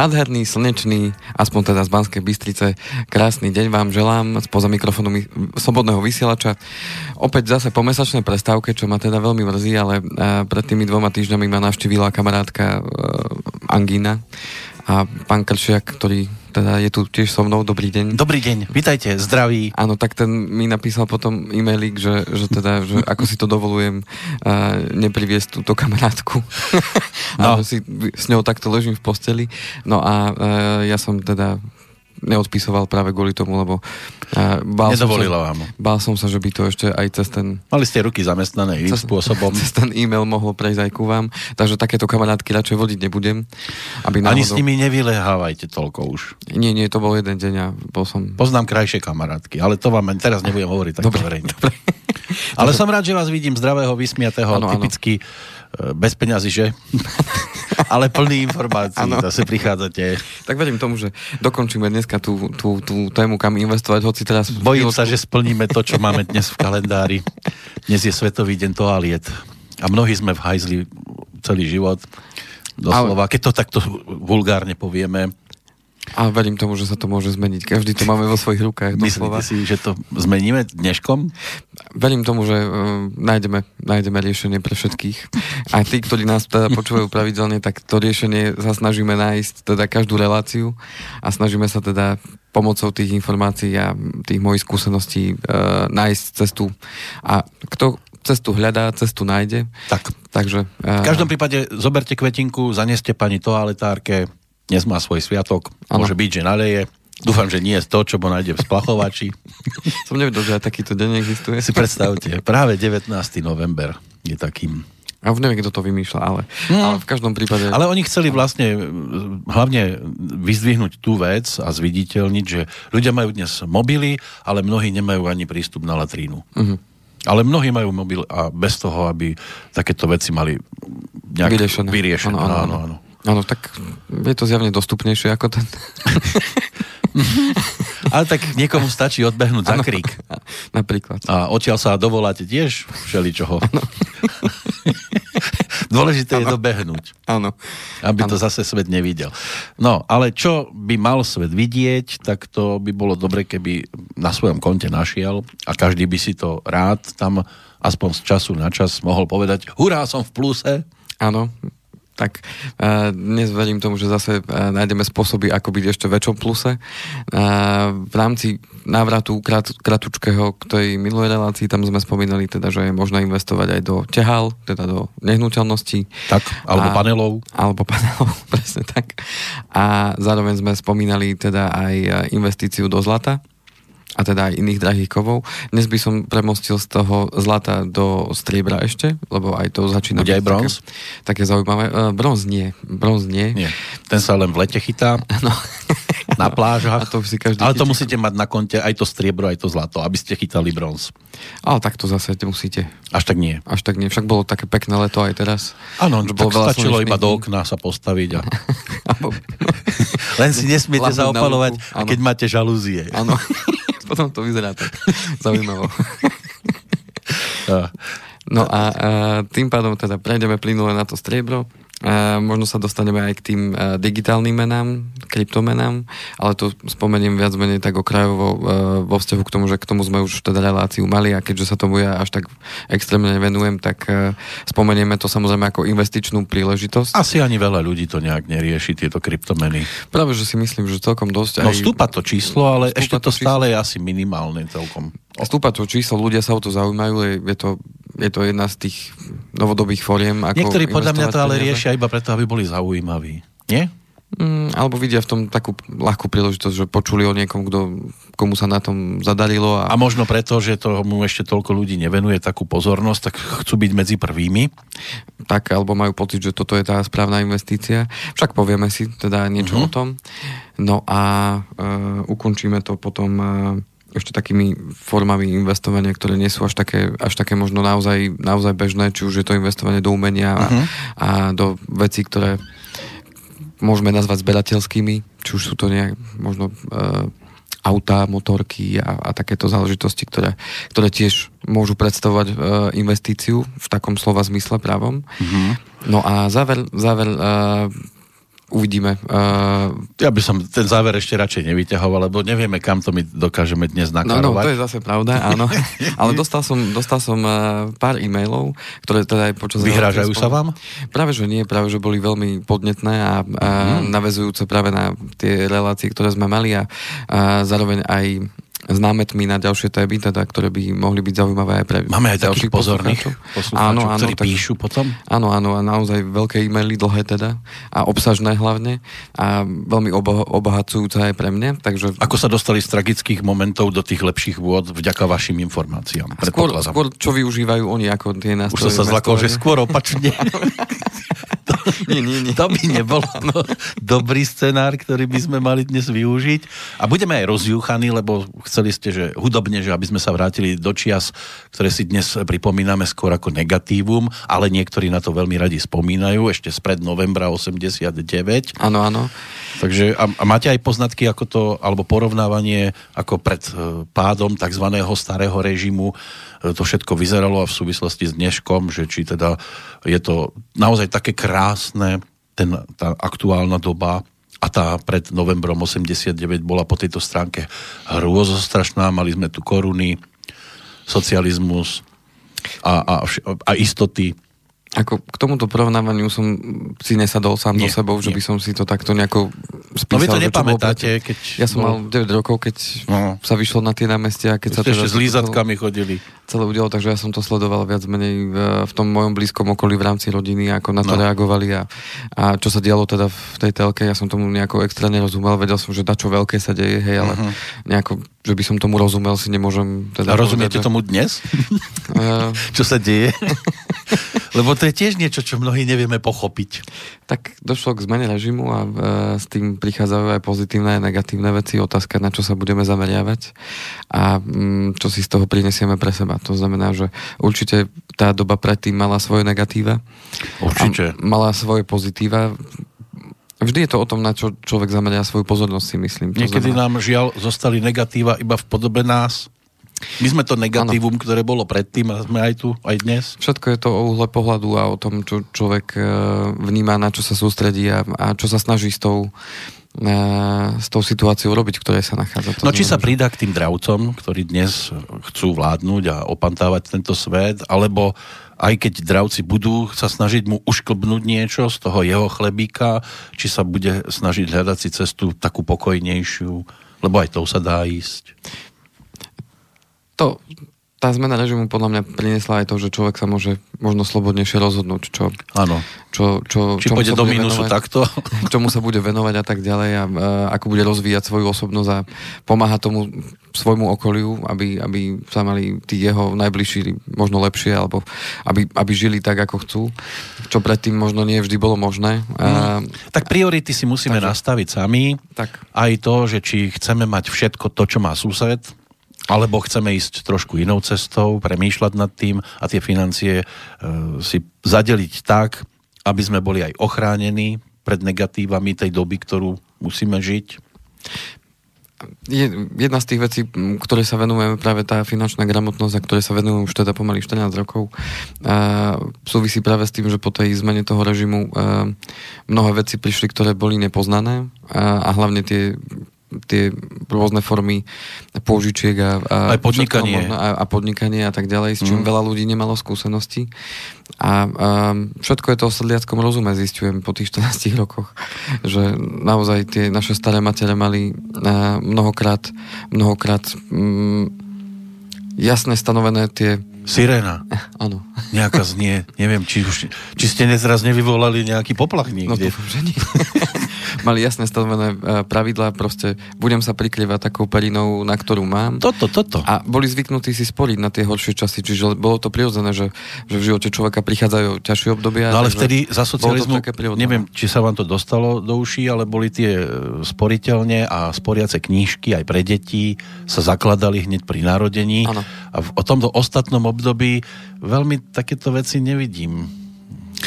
nádherný, slnečný, aspoň teda z Banskej Bystrice, krásny deň vám želám spoza mikrofónu mi- Slobodného vysielača. Opäť zase po mesačnej prestávke, čo ma teda veľmi mrzí, ale uh, pred tými dvoma týždňami ma navštívila kamarátka uh, Angína a pán Kršiak, ktorý teda je tu tiež so mnou, dobrý deň. Dobrý deň, vítajte, zdraví. Áno, tak ten mi napísal potom e-mailik, že, že teda, že ako si to dovolujem uh, nepriviesť túto kamarátku. No. a si s ňou takto ležím v posteli. No a uh, ja som teda neodpisoval práve kvôli tomu, lebo uh, bál, som sa, vám. bál som sa, že by to ešte aj cez ten... Mali ste ruky zamestnané iným cez, spôsobom. Cez ten e-mail mohol prejsť aj ku vám, takže takéto kamarátky radšej vodiť nebudem. Aby náhodou... Ani s nimi nevylehávajte toľko už. Nie, nie, to bol jeden deň a bol som... Poznám krajšie kamarátky, ale to vám teraz nebudem hovoriť tak dobre, verejne. Dobre. Ale som rád, že vás vidím zdravého, vysmiatého, ano, typicky ano. Bez peňazí, že? ale plný informácií, ano. zase prichádzate. Tak verím tomu, že dokončíme dneska tú, tú, tú tému, kam investovať, hoci teraz... Bojím sa, že splníme to, čo máme dnes v kalendári. Dnes je Svetový deň toaliet. A mnohí sme v hajzli celý život. Doslova, ale... keď to takto vulgárne povieme. A verím tomu, že sa to môže zmeniť. Každý to máme vo svojich rukách. Myslíte si, že to zmeníme dneškom? Verím tomu, že uh, nájdeme, nájdeme riešenie pre všetkých. A tí, ktorí nás teda počúvajú pravidelne, tak to riešenie sa snažíme nájsť teda každú reláciu a snažíme sa teda pomocou tých informácií a tých mojich skúseností uh, nájsť cestu. A kto cestu hľadá, cestu nájde. Tak. Takže, uh, v každom prípade zoberte kvetinku, zaneste pani toaletárke, dnes má svoj sviatok, ano. môže byť, že naleje. Dúfam, že nie je to, čo bo nájde v splachovači. Som nevedel, že aj takýto deň existuje. Si predstavte, práve 19. november je takým a už neviem, kto to vymýšľa, ale, mm. ale v každom prípade... Ale oni chceli vlastne hlavne vyzdvihnúť tú vec a zviditeľniť, že ľudia majú dnes mobily, ale mnohí nemajú ani prístup na latrínu. Mm-hmm. Ale mnohí majú mobil a bez toho, aby takéto veci mali nejak vyriešené. vyriešené. Áno, áno, áno. áno. Áno, tak je to zjavne dostupnejšie ako ten. Ale tak niekomu stačí odbehnúť za krík. Napríklad. A odtiaľ sa dovoláte tiež všeličoho. Dôležité ano. je dobehnúť. Áno. Aby ano. to zase svet nevidel. No, ale čo by mal svet vidieť, tak to by bolo dobre, keby na svojom konte našiel a každý by si to rád tam aspoň z času na čas mohol povedať hurá, som v pluse. Áno, tak uh, dnes verím tomu, že zase uh, nájdeme spôsoby, ako byť ešte väčšom pluse. Uh, v rámci návratu krat, kratučkého k tej minulej relácii tam sme spomínali teda, že je možné investovať aj do tehal, teda do nehnuteľností. Tak, alebo a, panelov. Alebo panelov, presne tak. A zároveň sme spomínali teda aj investíciu do zlata a teda aj iných drahých kovov. Dnes by som premostil z toho zlata do striebra ešte, lebo aj to začína Bude aj bronz? Také, také zaujímavé. Uh, bronz nie. Bronz nie. nie. Ten sa len v lete chytá. No. na plážach. A to si každý Ale to chytí. musíte mať na konte aj to striebro, aj to zlato, aby ste chytali bronz. Ale tak to zase musíte. Až tak nie. Až tak nie. Však bolo také pekné leto aj teraz. Áno, tak bolo stačilo iba do okna sa postaviť. A... Len si nesmiete zaopalovať, keď máte žalúzie. Áno. Potom to vyzerá tak zaujímavo. No a, a tým pádom teda prejdeme plynule na to striebro. A možno sa dostaneme aj k tým digitálnym menám, kryptomenám, ale to spomeniem viac menej tak okrajovo vo vzťahu k tomu, že k tomu sme už teda reláciu mali a keďže sa tomu ja až tak extrémne venujem, tak spomenieme to samozrejme ako investičnú príležitosť. Asi ani veľa ľudí to nejak nerieši, tieto kryptomeny. Práve, že si myslím, že celkom dosť. No aj... stúpa to číslo, ale ešte to, to stále je asi minimálne celkom. Stúpa to číslo, ľudia sa o to zaujímajú, je to je to jedna z tých novodobých foriem. Ako Niektorí podľa mňa to ale peniaze. riešia iba preto, aby boli zaujímaví. Nie? Mm, alebo vidia v tom takú ľahkú príležitosť, že počuli o niekom, kto, komu sa na tom zadarilo. A... a možno preto, že tomu ešte toľko ľudí nevenuje takú pozornosť, tak chcú byť medzi prvými. Tak, alebo majú pocit, že toto je tá správna investícia. Však povieme si teda niečo uh-huh. o tom. No a uh, ukončíme to potom uh, ešte takými formami investovania, ktoré nie sú až také, až také možno naozaj, naozaj bežné, či už je to investovanie do umenia uh-huh. a, a do vecí, ktoré môžeme nazvať zberateľskými, či už sú to nejak možno uh, auta, motorky a, a takéto záležitosti, ktoré, ktoré tiež môžu predstavovať uh, investíciu v takom slova zmysle právom. Uh-huh. No a záver, záver uh, uvidíme. Uh, ja by som ten záver ešte radšej nevyťahoval, lebo nevieme, kam to my dokážeme dnes nakarovať. No, no to je zase pravda, áno. Ale dostal som, dostal som uh, pár e-mailov, ktoré teda aj počas... Vyhrážajú sa vám? Práve, že nie, práve, že boli veľmi podnetné a, a mm. navezujúce práve na tie relácie, ktoré sme mali a, a zároveň aj s námetmi na ďalšie témy, teda, ktoré by mohli byť zaujímavé aj pre Máme aj takých pozorných áno, áno, ktorí tak, píšu potom? Áno, áno, a naozaj veľké e-maily, dlhé teda, a obsažné hlavne, a veľmi obo- obohacujúce aj pre mňa. Takže... Ako sa dostali z tragických momentov do tých lepších vôd vďaka vašim informáciám? Skôr, skôr, čo využívajú oni ako tie nástroje. Už to sa zlakol, že skôr opačne. nie, nie, nie. To by nebol no, dobrý scenár, ktorý by sme mali dnes využiť. A budeme aj rozjúchaní, lebo chceli ste, že hudobne, že aby sme sa vrátili do čias, ktoré si dnes pripomíname skôr ako negatívum, ale niektorí na to veľmi radi spomínajú, ešte spred novembra 89. Áno, áno. Takže a, a máte aj poznatky, ako to, alebo porovnávanie, ako pred e, pádom tzv. starého režimu to všetko vyzeralo a v súvislosti s dneškom, že či teda je to naozaj také krásne, ten, tá aktuálna doba a tá pred novembrom 89 bola po tejto stránke hrôzostrašná, mali sme tu koruny, socializmus a, a, a istoty ako k tomuto porovnávaniu som si nesadol sám nie, so sebou, nie. že by som si to takto nejako spísal. No vy to nepamätáte, keď... Ja som mal 9 rokov, keď no. sa vyšlo na tie námestia. Keď sa teda ešte s lízatkami chodili. Celé udialo, takže ja som to sledoval viac menej v, v tom mojom blízkom okolí v rámci rodiny, ako na to no. reagovali a, a čo sa dialo teda v tej telke, ja som tomu nejako extra nerozumel, vedel som, že dačo veľké sa deje, hej, ale uh-huh. nejako, že by som tomu rozumel, si nemôžem teda... A rozumiete povedať, tomu dnes? čo sa deje? Lebo to je tiež niečo, čo mnohí nevieme pochopiť. Tak došlo k zmene režimu a e, s tým prichádzajú aj pozitívne a negatívne veci. Otázka, na čo sa budeme zameriavať a mm, čo si z toho prinesieme pre seba. To znamená, že určite tá doba predtým mala svoje negatíva. Určite. mala svoje pozitíva. Vždy je to o tom, na čo človek zameria svoju pozornosť, si myslím. To Niekedy znamená... nám žiaľ zostali negatíva iba v podobe nás, my sme to negatívum, ano. ktoré bolo predtým a sme aj tu, aj dnes. Všetko je to o uhle pohľadu a o tom, čo človek e, vníma, na čo sa sústredí a, a čo sa snaží s tou, e, s tou situáciou robiť, v ktorej sa nachádza. To no či sa pridá k tým dravcom, ktorí dnes chcú vládnuť a opantávať tento svet, alebo aj keď dravci budú sa snažiť mu ušklbnúť niečo z toho jeho chlebíka, či sa bude snažiť hľadať si cestu takú pokojnejšiu, lebo aj to sa dá ísť to, tá zmena režimu podľa mňa priniesla aj to, že človek sa môže možno slobodnejšie rozhodnúť, čo, Áno. čo, čo, Či pôjde do mínusu takto. Čomu sa bude venovať a tak ďalej a, a ako bude rozvíjať svoju osobnosť a pomáha tomu svojmu okoliu, aby, aby sa mali tí jeho najbližší možno lepšie, alebo aby, aby žili tak, ako chcú, čo predtým možno nie vždy bolo možné. Mm. A, tak priority si musíme takže, nastaviť sami. Tak. Aj to, že či chceme mať všetko to, čo má sused, alebo chceme ísť trošku inou cestou, premýšľať nad tým a tie financie e, si zadeliť tak, aby sme boli aj ochránení pred negatívami tej doby, ktorú musíme žiť? Je, jedna z tých vecí, ktoré sa venujeme, práve tá finančná gramotnosť, a ktoré sa venujem už teda pomaly 14 rokov, a súvisí práve s tým, že po tej zmene toho režimu mnohé veci prišli, ktoré boli nepoznané a, a hlavne tie tie rôzne formy použičiek a, a, Aj podnikanie. Možno, a, a podnikanie a tak ďalej, s čím mm. veľa ľudí nemalo skúsenosti. A, a všetko je to o sedliackom rozume, zistujem po tých 14 rokoch, že naozaj tie naše staré matere mali a, mnohokrát, mnohokrát mm, jasne stanovené tie Sirena. Áno. Nejaká znie, neviem, či, už, či ste nezraz nevyvolali nejaký poplach niekde. No dúfam, že nie. Mali jasne stanovené e, pravidlá, proste budem sa prikryvať takou perinou, na ktorú mám. Toto, toto. A boli zvyknutí si sporiť na tie horšie časy, čiže bolo to prirodzené, že, že v živote človeka prichádzajú ťažšie obdobia. No ale vtedy za socializmu, neviem, či sa vám to dostalo do uší, ale boli tie e, sporiteľne a sporiace knížky aj pre deti sa zakladali hneď pri narodení. Ano. A v, o tomto ostatnom období veľmi takéto veci nevidím.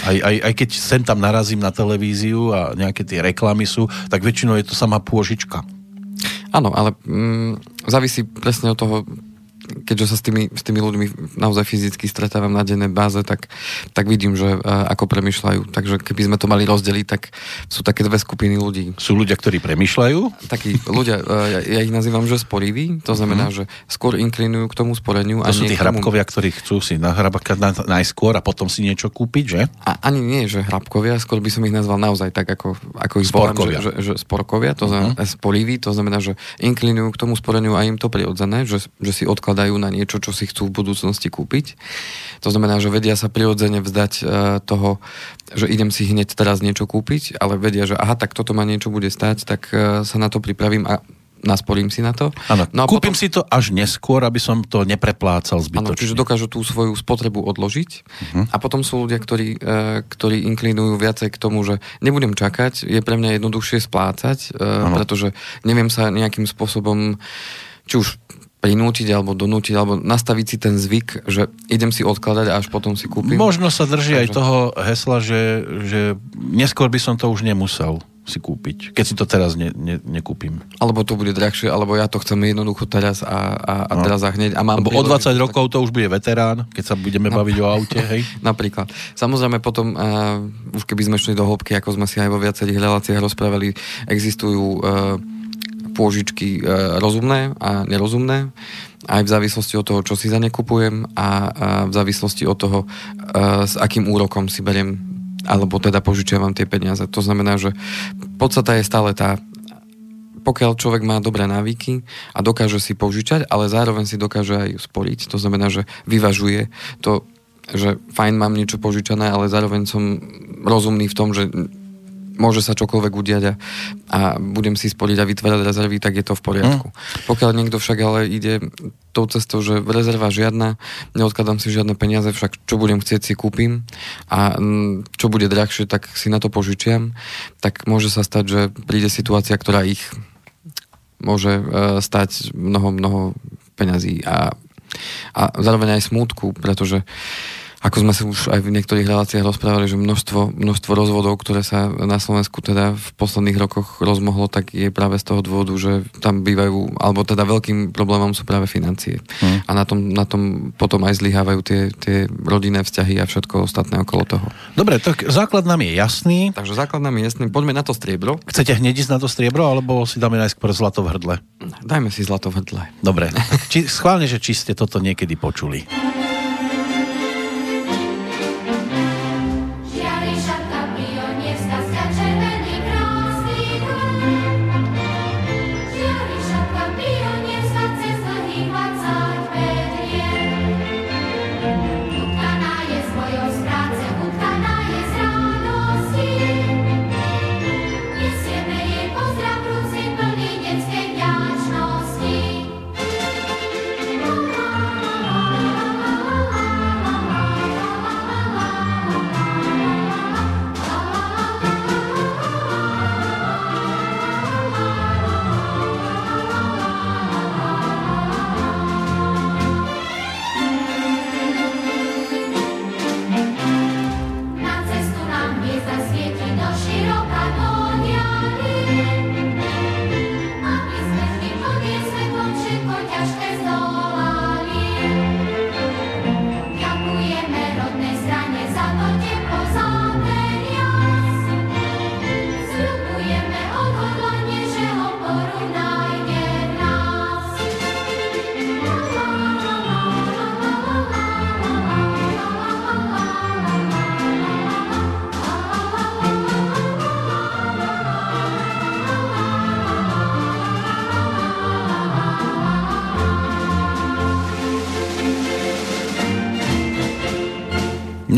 Aj, aj, aj keď sem tam narazím na televíziu a nejaké tie reklamy sú, tak väčšinou je to sama pôžička. Áno, ale mm, závisí presne od toho, keďže sa s tými, s tými ľuďmi naozaj fyzicky stretávam na dennej báze, tak, tak vidím, že uh, ako premyšľajú. Takže keby sme to mali rozdeliť, tak sú také dve skupiny ľudí. Sú ľudia, ktorí premyšľajú? Takí ľudia, uh, ja, ja ich nazývam, že sporiví, to znamená, mm. že skôr inklinujú k tomu sporeniu. To a sú tí hrabkovia, tomu... ktorí chcú si nahrabakať na, najskôr a potom si niečo kúpiť, že? A, ani nie, že hrabkovia, skôr by som ich nazval naozaj tak, ako, ako ich sporkovia. volám, že, že, že sporkovia, to znamená uh-huh. sporiví, to znamená, že inklinujú k tomu sporeniu a im to prirodzené, že, že si odkladajú na niečo, čo si chcú v budúcnosti kúpiť. To znamená, že vedia sa prirodzene vzdať uh, toho, že idem si hneď teraz niečo kúpiť, ale vedia, že aha, tak toto ma niečo bude stať, tak uh, sa na to pripravím a nasporím si na to. Ano, no kúpim potom... si to až neskôr, aby som to nepreplácal zbytočne. Ano, čiže dokážu tú svoju spotrebu odložiť uh-huh. a potom sú ľudia, ktorí, uh, ktorí inklinujú viacej k tomu, že nebudem čakať, je pre mňa jednoduchšie splácať, uh, pretože neviem sa nejakým spôsobom či už prinútiť alebo donútiť, alebo nastaviť si ten zvyk, že idem si odkladať a až potom si kúpim. Možno sa drží Takže... aj toho hesla, že, že neskôr by som to už nemusel si kúpiť, keď si to teraz ne, ne, nekúpim. Alebo to bude drahšie, alebo ja to chcem jednoducho teraz a, a, a no. teraz a hneď. A mám Lebo o 20 rokov to už bude veterán, keď sa budeme no. baviť o aute, hej? Napríklad. Samozrejme potom, uh, už keby sme šli do hĺbky, ako sme si aj vo viacerých reláciách rozprávali, existujú uh, pôžičky e, rozumné a nerozumné, aj v závislosti od toho, čo si za ne kupujem a, v závislosti od toho, e, s akým úrokom si beriem alebo teda požičiavam tie peniaze. To znamená, že podstata je stále tá, pokiaľ človek má dobré návyky a dokáže si požičať, ale zároveň si dokáže aj sporiť. To znamená, že vyvažuje to, že fajn mám niečo požičané, ale zároveň som rozumný v tom, že môže sa čokoľvek udiať a, a budem si spoliť a vytvárať rezervy, tak je to v poriadku. Mm. Pokiaľ niekto však ale ide tou cestou, že rezerva žiadna, neodkladám si žiadne peniaze, však čo budem chcieť si kúpim a mm, čo bude drahšie, tak si na to požičiam, tak môže sa stať, že príde situácia, ktorá ich môže e, stať mnoho, mnoho peňazí a, a zároveň aj smútku, pretože ako sme sa už aj v niektorých reláciách rozprávali, že množstvo, množstvo rozvodov, ktoré sa na Slovensku teda v posledných rokoch rozmohlo, tak je práve z toho dôvodu, že tam bývajú, alebo teda veľkým problémom sú práve financie. Hmm. A na tom, na tom potom aj zlyhávajú tie, tie rodinné vzťahy a všetko ostatné okolo toho. Dobre, tak základ nám je jasný. Takže základ nám je jasný. Poďme na to striebro. Chcete hneď ísť na to striebro, alebo si dáme najskôr zlato v hrdle? Dajme si zlato v hrdle. Dobre. či, schválne, že či ste toto niekedy počuli.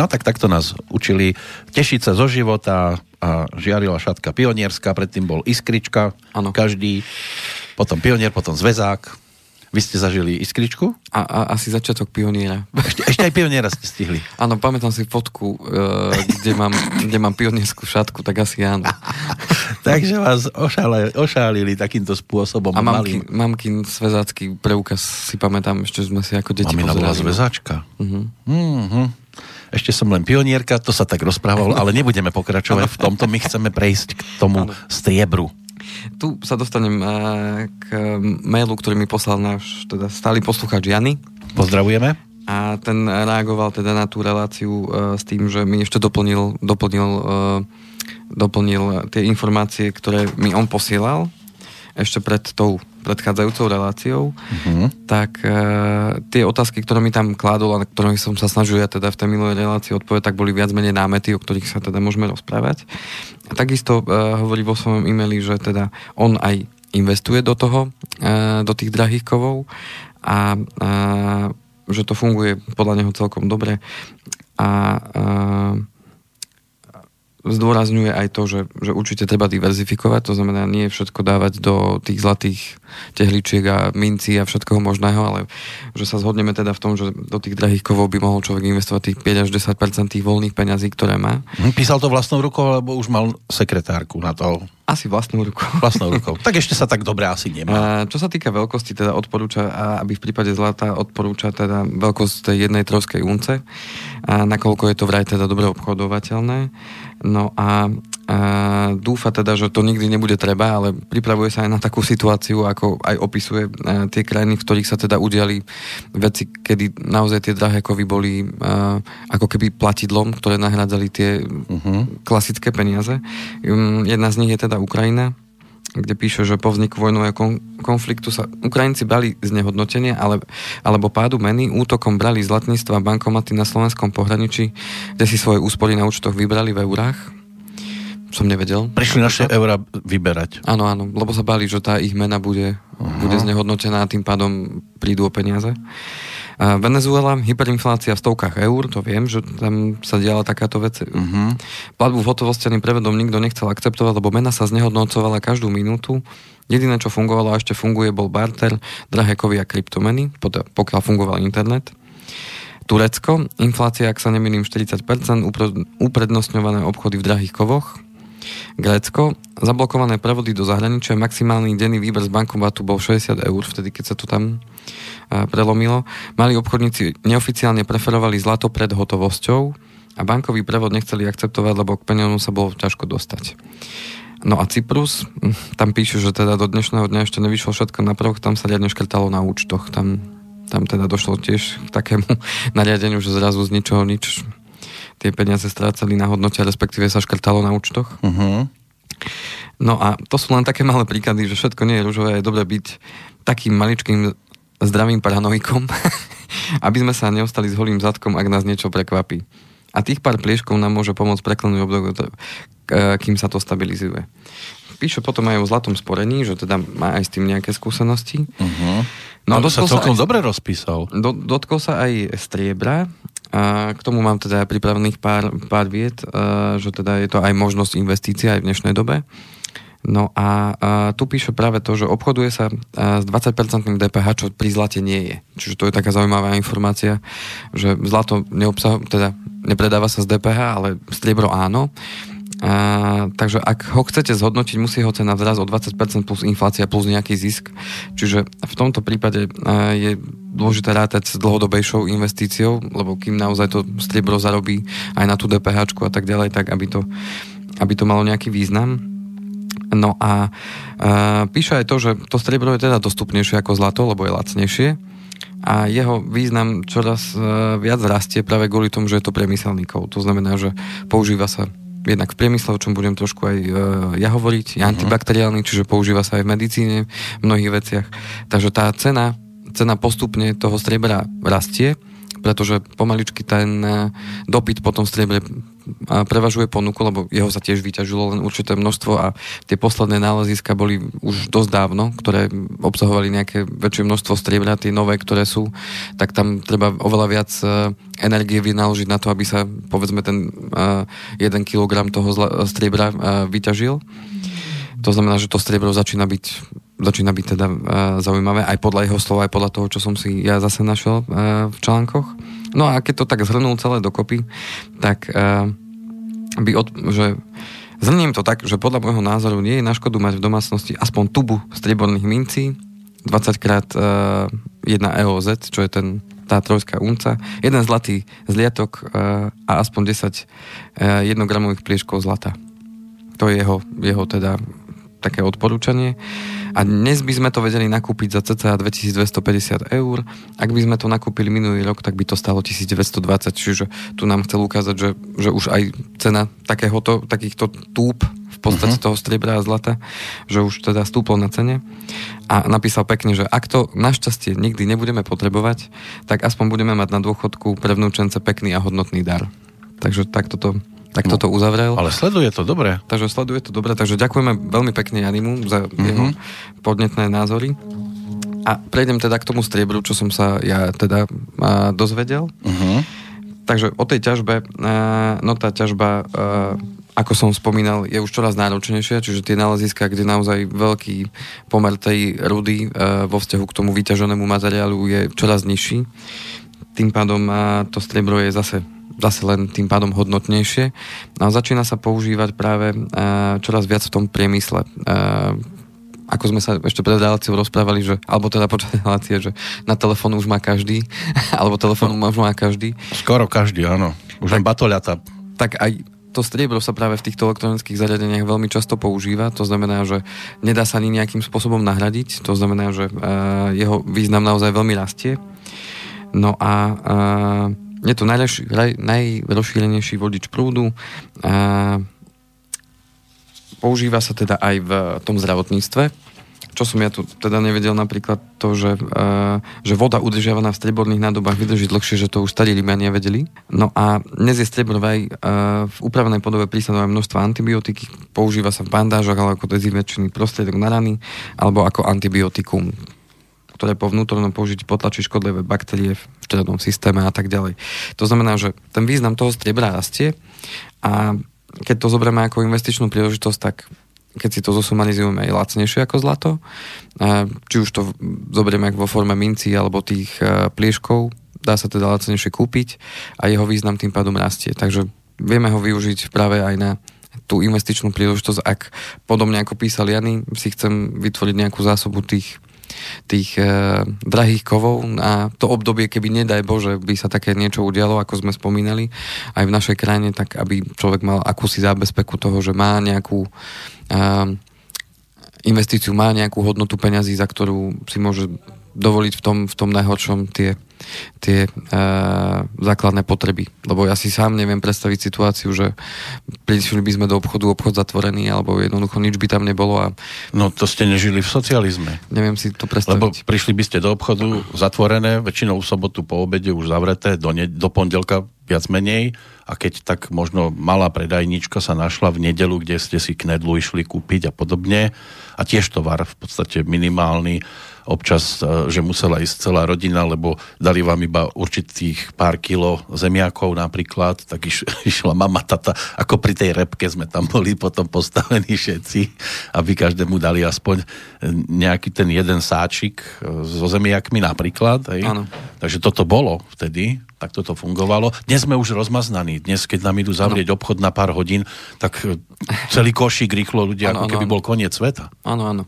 No tak takto nás učili tešiť sa zo života a žiarila šatka pionierská, predtým bol Iskrička, ano. každý, potom pionier, potom zväzák. Vy ste zažili Iskričku? A, a asi začiatok pioniera. Ešte, ešte aj pioniera ste stihli. Áno, pamätám si fotku, e, kde, mám, kde mám pionierskú šatku, tak asi áno. Takže vás ošale, ošálili takýmto spôsobom. A mamkin, mamkin svezácky preukaz si pamätám, ešte sme si ako deti Mamina pozerali. bola zväzáčka. Uh-huh. Uh-huh ešte som len pionierka, to sa tak rozprávalo, ale nebudeme pokračovať v tomto, my chceme prejsť k tomu striebru. Tu sa dostanem k mailu, ktorý mi poslal náš teda stály poslucháč Jany. Pozdravujeme. A ten reagoval teda na tú reláciu s tým, že mi ešte doplnil, doplnil, doplnil tie informácie, ktoré mi on posielal ešte pred tou predchádzajúcou reláciou, uh-huh. tak e, tie otázky, ktoré mi tam kládol a na ktorých som sa snažil ja teda v tej minulej relácii odpovedať, tak boli viac menej námety, o ktorých sa teda môžeme rozprávať. A takisto e, hovorí vo svojom e-maili, že teda on aj investuje do toho, e, do tých drahých kovov a e, že to funguje podľa neho celkom dobre a e, zdôrazňuje aj to, že, že určite treba diverzifikovať, to znamená nie všetko dávať do tých zlatých tehličiek a mincí a všetkoho možného, ale že sa zhodneme teda v tom, že do tých drahých kovov by mohol človek investovať tých 5 až 10 tých voľných peňazí, ktoré má. Hm, písal to vlastnou rukou, alebo už mal sekretárku na to? Asi vlastnou rukou. Vlastnou rukou. Tak ešte sa tak dobre asi nemá. A čo sa týka veľkosti, teda odporúča, aby v prípade zlata odporúča teda veľkosť tej jednej troskej unce, a nakoľko je to vraj teda dobre obchodovateľné. No a, a dúfa teda, že to nikdy nebude treba, ale pripravuje sa aj na takú situáciu, ako aj opisuje a, tie krajiny, v ktorých sa teda udiali veci, kedy naozaj tie drahé kovy boli a, ako keby platidlom, ktoré nahradzali tie uh-huh. klasické peniaze. Um, jedna z nich je teda Ukrajina, kde píše, že po vzniku vojnového konfliktu sa Ukrajinci brali znehodnotenie ale, alebo pádu meny, útokom brali zlatníctva bankomaty na slovenskom pohraničí, kde si svoje úspory na účtoch vybrali v eurách. Som nevedel. Prišli naše eurá vyberať. Áno, áno, lebo sa báli, že tá ich mena bude, uh-huh. bude znehodnotená a tým pádom prídu o peniaze. Venezuela, hyperinflácia v stovkách eur, to viem, že tam sa diala takáto vec. Uh-huh. Platbu v hotovostianým prevedom nikto nechcel akceptovať, lebo mena sa znehodnocovala každú minútu. Jediné, čo fungovalo a ešte funguje, bol barter, drahé kovy a kryptomeny, pokiaľ fungoval internet. Turecko, inflácia, ak sa nemýlim, 40%, uprednostňované obchody v drahých kovoch. Grécko, zablokované prevody do zahraničia, maximálny denný výber z bankomatu bol 60 eur, vtedy keď sa to tam prelomilo. Mali obchodníci neoficiálne preferovali zlato pred hotovosťou a bankový prevod nechceli akceptovať, lebo k peniazom sa bolo ťažko dostať. No a Cyprus, hm, tam píšu, že teda do dnešného dňa ešte nevyšlo všetko na prvok, tam sa riadne škrtalo na účtoch. Tam, tam teda došlo tiež k takému nariadeniu, že zrazu z ničoho nič tie peniaze strácali na hodnote, respektíve sa škrtalo na účtoch. Uh-huh. No a to sú len také malé príklady, že všetko nie je rúžové, je dobré byť takým maličkým zdravým paranoikom, aby sme sa neostali s holým zadkom, ak nás niečo prekvapí. A tých pár plieškov nám môže pomôcť preklenúť obdobie, kým sa to stabilizuje. Píše potom aj o zlatom sporení, že teda má aj s tým nejaké skúsenosti. Uh-huh. No, no sa celkom aj, dobre rozpísal. Do, dotkol sa aj striebra, a k tomu mám teda pripravených pár, pár vied, že teda je to aj možnosť investície aj v dnešnej dobe. No a, a tu píše práve to, že obchoduje sa s 20% DPH, čo pri zlate nie je. Čiže to je taká zaujímavá informácia, že zlato neobsahuje, teda nepredáva sa z DPH, ale striebro áno. A, takže ak ho chcete zhodnotiť, musí ho cena vzrast o 20% plus inflácia plus nejaký zisk. Čiže v tomto prípade a, je dôležité rátať s dlhodobejšou investíciou, lebo kým naozaj to striebro zarobí aj na tú DPH a tak ďalej, tak aby to, aby to malo nejaký význam. No a uh, píše aj to, že to striebro je teda dostupnejšie ako zlato, lebo je lacnejšie a jeho význam čoraz uh, viac rastie práve kvôli tomu, že je to priemyselný kov. To znamená, že používa sa jednak v priemysle, o čom budem trošku aj uh, ja hovoriť, je uh-huh. antibakteriálny, čiže používa sa aj v medicíne, v mnohých veciach. Takže tá cena, cena postupne toho striebra rastie, pretože pomaličky ten dopyt potom striebre prevažuje ponuku, lebo jeho sa tiež vyťažilo len určité množstvo a tie posledné náleziska boli už dosť dávno, ktoré obsahovali nejaké väčšie množstvo striebra, tie nové, ktoré sú, tak tam treba oveľa viac e, energie vynaložiť na to, aby sa povedzme ten 1 e, kg toho striebra e, vyťažil. To znamená, že to striebro začína byť, začína byť teda zaujímavé aj podľa jeho slova, aj podľa toho, čo som si ja zase našiel v článkoch. No a keď to tak zhrnul celé dokopy, tak uh, by od, že zhrniem to tak, že podľa môjho názoru nie je na škodu mať v domácnosti aspoň tubu strieborných mincí, 20 krát uh, 1 EOZ, čo je ten, tá trojská unca, jeden zlatý zliatok a aspoň 10 uh, jednogramových plieškov zlata. To je jeho, jeho teda také odporúčanie. A dnes by sme to vedeli nakúpiť za cca 2250 eur. Ak by sme to nakúpili minulý rok, tak by to stalo 1920. Čiže tu nám chcel ukázať, že, že už aj cena takéhoto, takýchto túb v podstate uh-huh. toho striebra a zlata, že už teda stúplo na cene a napísal pekne, že ak to našťastie nikdy nebudeme potrebovať, tak aspoň budeme mať na dôchodku pre vnúčence pekný a hodnotný dar. Takže takto to tak no, toto uzavrel. Ale sleduje to dobre. Takže sleduje to dobre, takže ďakujeme veľmi pekne Janimu za mm-hmm. jeho podnetné názory. A prejdem teda k tomu striebru, čo som sa ja teda a, dozvedel. Mm-hmm. Takže o tej ťažbe, a, no tá ťažba, a, ako som spomínal, je už čoraz náročnejšia, čiže tie náleziska, kde naozaj veľký pomer tej rudy a, vo vzťahu k tomu vyťaženému materiálu je čoraz nižší. Tým pádom a, to striebro je zase zase len tým pádom hodnotnejšie. A začína sa používať práve e, čoraz viac v tom priemysle. E, ako sme sa ešte pred reláciou rozprávali, že, alebo teda počas relácie, že na telefón už má každý, alebo telefón no. už má každý. Skoro každý, áno. Už tak, len batoľata. Tak aj to striebro sa práve v týchto elektronických zariadeniach veľmi často používa, to znamená, že nedá sa ani nejakým spôsobom nahradiť, to znamená, že uh, jeho význam naozaj veľmi rastie. No a uh, je to najrozšírenejší vodič prúdu. A používa sa teda aj v tom zdravotníctve. Čo som ja tu teda nevedel napríklad to, že, uh, že voda udržiavaná v streborných nádobách vydrží dlhšie, že to už starí Limania vedeli. No a dnes je strebor uh, v upravenej podobe prísadové množstva antibiotiky, používa sa v bandážach alebo ako dezinfekčný prostriedok na rany, alebo ako antibiotikum ktoré po vnútornom použití potlačí škodlivé baktérie v štrednom systéme a tak ďalej. To znamená, že ten význam toho striebra rastie a keď to zoberieme ako investičnú príležitosť, tak keď si to zosumarizujeme aj lacnejšie ako zlato, či už to zoberieme vo forme minci alebo tých e, plieškov, dá sa teda lacnejšie kúpiť a jeho význam tým pádom rastie. Takže vieme ho využiť práve aj na tú investičnú príležitosť, ak podobne ako písal Jany, si chcem vytvoriť nejakú zásobu tých tých e, drahých kovov a to obdobie, keby nedaj Bože, by sa také niečo udialo, ako sme spomínali, aj v našej krajine, tak aby človek mal akúsi zábezpeku toho, že má nejakú e, investíciu, má nejakú hodnotu peňazí, za ktorú si môže dovoliť v tom, v tom najhoršom tie tie uh, základné potreby. Lebo ja si sám neviem predstaviť situáciu, že prišli by sme do obchodu, obchod zatvorený, alebo jednoducho nič by tam nebolo. A... No to ste nežili v socializme. Neviem si to predstaviť. Lebo prišli by ste do obchodu zatvorené, väčšinou v sobotu po obede už zavreté, do, ne- do pondelka viac menej a keď tak možno malá predajnička sa našla v nedelu, kde ste si knedlu išli kúpiť a podobne a tiež tovar v podstate minimálny občas, e, že musela ísť celá rodina, lebo dali vám iba určitých pár kilo zemiakov napríklad, tak iš, išla mama, tata, ako pri tej repke sme tam boli potom postavení všetci, aby každému dali aspoň nejaký ten jeden sáčik e, so zemiakmi napríklad. Hej. Takže toto bolo vtedy, tak toto fungovalo. Dnes sme už rozmaznaní. Dnes, keď nám idú zavrieť ano. obchod na pár hodín, tak e, celý košík rýchlo ľudia, ano, ako keby ano. bol koniec sveta. Áno, áno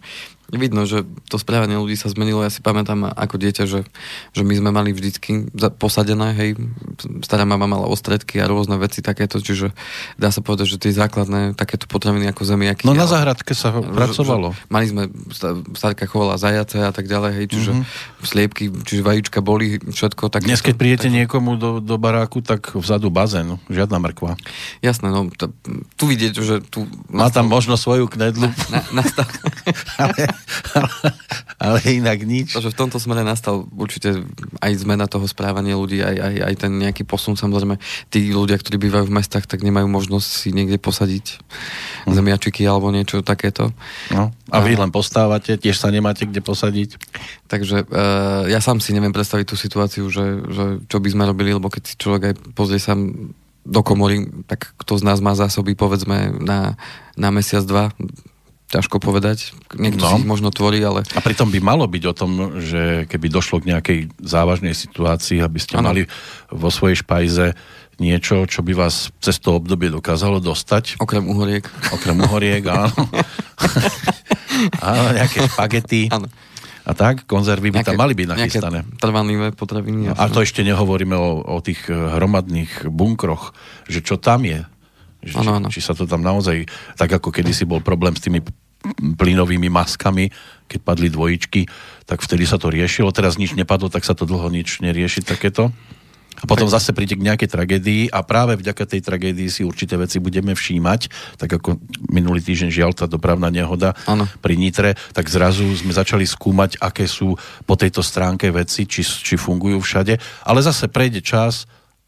vidno, že to správanie ľudí sa zmenilo. Ja si pamätám ako dieťa, že, že my sme mali vždycky posadené, hej, stará mama mala ostredky a rôzne veci takéto, čiže dá sa povedať, že tie základné takéto potraviny ako zemiaky. No na záhradke sa že, pracovalo. Že mali sme, starka chovala zajace a tak ďalej, hej, čiže mm-hmm. sliepky, čiže vajíčka boli, všetko. Tak Dnes, keď príjete tak... niekomu do, do baráku, tak vzadu bazén, žiadna mrkva. Jasné, no, t- tu vidieť, že tu... Má tam možno svoju knedlu. Na, na, nastal... ale inak nič. Takže v tomto smere nastal určite aj zmena toho správania ľudí, aj, aj, aj ten nejaký posun. Samozrejme, tí ľudia, ktorí bývajú v mestách, tak nemajú možnosť si niekde posadiť hm. zemiačiky alebo niečo takéto. No, a vy len postávate, tiež sa nemáte kde posadiť? Takže uh, ja sám si neviem predstaviť tú situáciu, že, že čo by sme robili, lebo keď si človek aj pozrie sa do komory, tak kto z nás má zásoby, povedzme, na, na mesiac, dva, ťažko povedať. Niekto no. si ich možno tvorí, ale... A pritom by malo byť o tom, že keby došlo k nejakej závažnej situácii, aby ste ano. mali vo svojej špajze niečo, čo by vás cez to obdobie dokázalo dostať. Okrem uhoriek. Okrem uhoriek, áno. áno, nejaké špagety. Áno. A tak, konzervy by tam mali byť nachystané. Trvanlivé potraviny. No, a to ešte nehovoríme o, o tých hromadných bunkroch, že čo tam je, že, ano, ano. Či, či sa to tam naozaj, tak ako kedysi bol problém s tými plynovými maskami, keď padli dvojičky, tak vtedy sa to riešilo. Teraz nič nepadlo, tak sa to dlho nič nerieši takéto. A potom zase príde k nejakej tragédii a práve vďaka tej tragédii si určité veci budeme všímať, tak ako minulý týždeň žiaľ tá dopravná nehoda ano. pri Nitre, tak zrazu sme začali skúmať, aké sú po tejto stránke veci, či, či fungujú všade, ale zase prejde čas,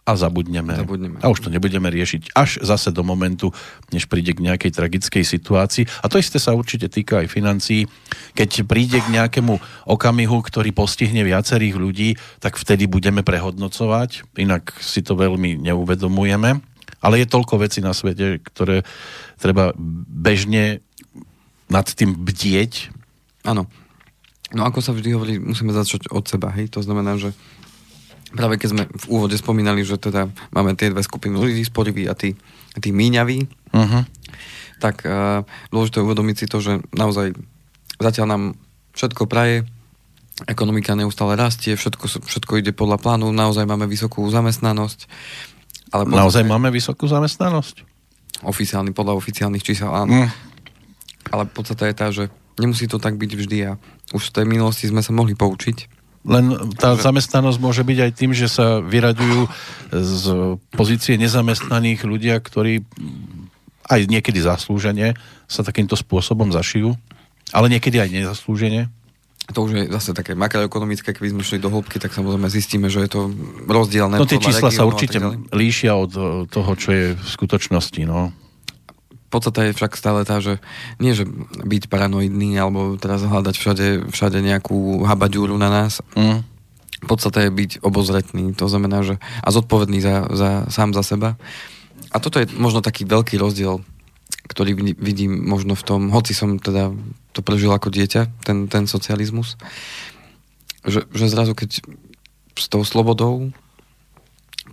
a zabudneme. zabudneme. A už to nebudeme riešiť až zase do momentu, než príde k nejakej tragickej situácii. A to isté sa určite týka aj financií. Keď príde k nejakému okamihu, ktorý postihne viacerých ľudí, tak vtedy budeme prehodnocovať. Inak si to veľmi neuvedomujeme. Ale je toľko vecí na svete, ktoré treba bežne nad tým bdieť. Áno. No ako sa vždy hovorí, musíme začať od seba, hej? To znamená, že práve keď sme v úvode spomínali, že teda máme tie dve skupiny ľudí, sporiví a tí, tí míňaví, uh-huh. tak uh, dôležité uvedomiť si to, že naozaj zatiaľ nám všetko praje, ekonomika neustále rastie, všetko, všetko ide podľa plánu, naozaj máme vysokú zamestnanosť. Ale naozaj je, máme vysokú zamestnanosť? Oficiálny, podľa oficiálnych čísel, áno. Mm. Ale podstate je tá, že nemusí to tak byť vždy a už v tej minulosti sme sa mohli poučiť len tá zamestnanosť môže byť aj tým, že sa vyraďujú z pozície nezamestnaných ľudia, ktorí aj niekedy zaslúžene sa takýmto spôsobom zašijú, ale niekedy aj nezaslúžene. To už je zase také makroekonomické, keby sme šli do hĺbky, tak samozrejme zistíme, že je to rozdielne. No tie čísla sa určite líšia od toho, čo je v skutočnosti. No podstate je však stále tá, že nie, že byť paranoidný alebo teraz hľadať všade, všade nejakú habaďúru na nás. Mm. Podstate je byť obozretný, to znamená, že a zodpovedný za, za, sám za seba. A toto je možno taký veľký rozdiel, ktorý vidím možno v tom, hoci som teda to prežil ako dieťa, ten, ten socializmus, že, že zrazu keď s tou slobodou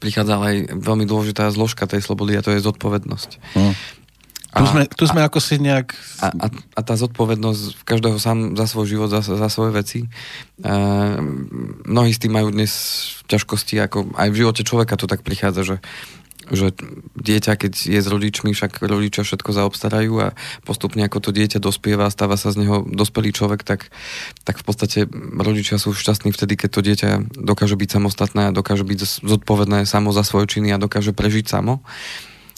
prichádza aj veľmi dôležitá zložka tej slobody a to je zodpovednosť. Mm. Tu sme, tu sme a, ako si nejak... A, a, a tá zodpovednosť každého sám za svoj život, za, za svoje veci. E, mnohí s tým majú dnes ťažkosti, ako aj v živote človeka to tak prichádza, že že dieťa, keď je s rodičmi, však rodičia všetko zaobstarajú a postupne ako to dieťa dospieva a stáva sa z neho dospelý človek, tak, tak v podstate rodičia sú šťastní vtedy, keď to dieťa dokáže byť samostatné a dokáže byť zodpovedné samo za svoje činy a dokáže prežiť samo.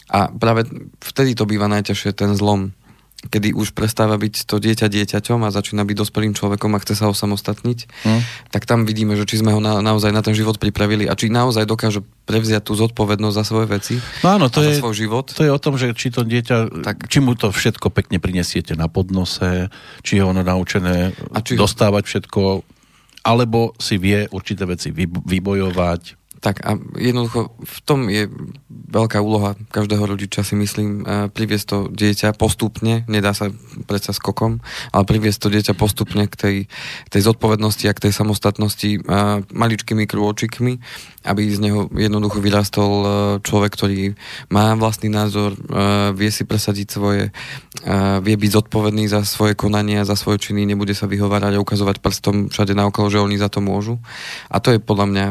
A práve vtedy to býva najťažšie, ten zlom, kedy už prestáva byť to dieťa dieťaťom a začína byť dospelým človekom a chce sa osamostatniť, mm. tak tam vidíme, že či sme ho na, naozaj na ten život pripravili a či naozaj dokáže prevziať tú zodpovednosť za svoje veci no áno, to a je, za svoj život. To je o tom, že či to dieťa, tak. či mu to všetko pekne prinesiete na podnose, či je ono naučené a či dostávať všetko, alebo si vie určité veci vybojovať. Tak a jednoducho v tom je veľká úloha každého rodiča si myslím e, priviesť to dieťa postupne, nedá sa predsa skokom, ale priviesť to dieťa postupne k tej, tej zodpovednosti a k tej samostatnosti e, maličkými krôčikmi, aby z neho jednoducho vyrastol e, človek, ktorý má vlastný názor, vie si presadiť svoje, vie byť zodpovedný za svoje konania, za svoje činy, nebude sa vyhovárať a ukazovať prstom všade naokolo, že oni za to môžu. A to je podľa mňa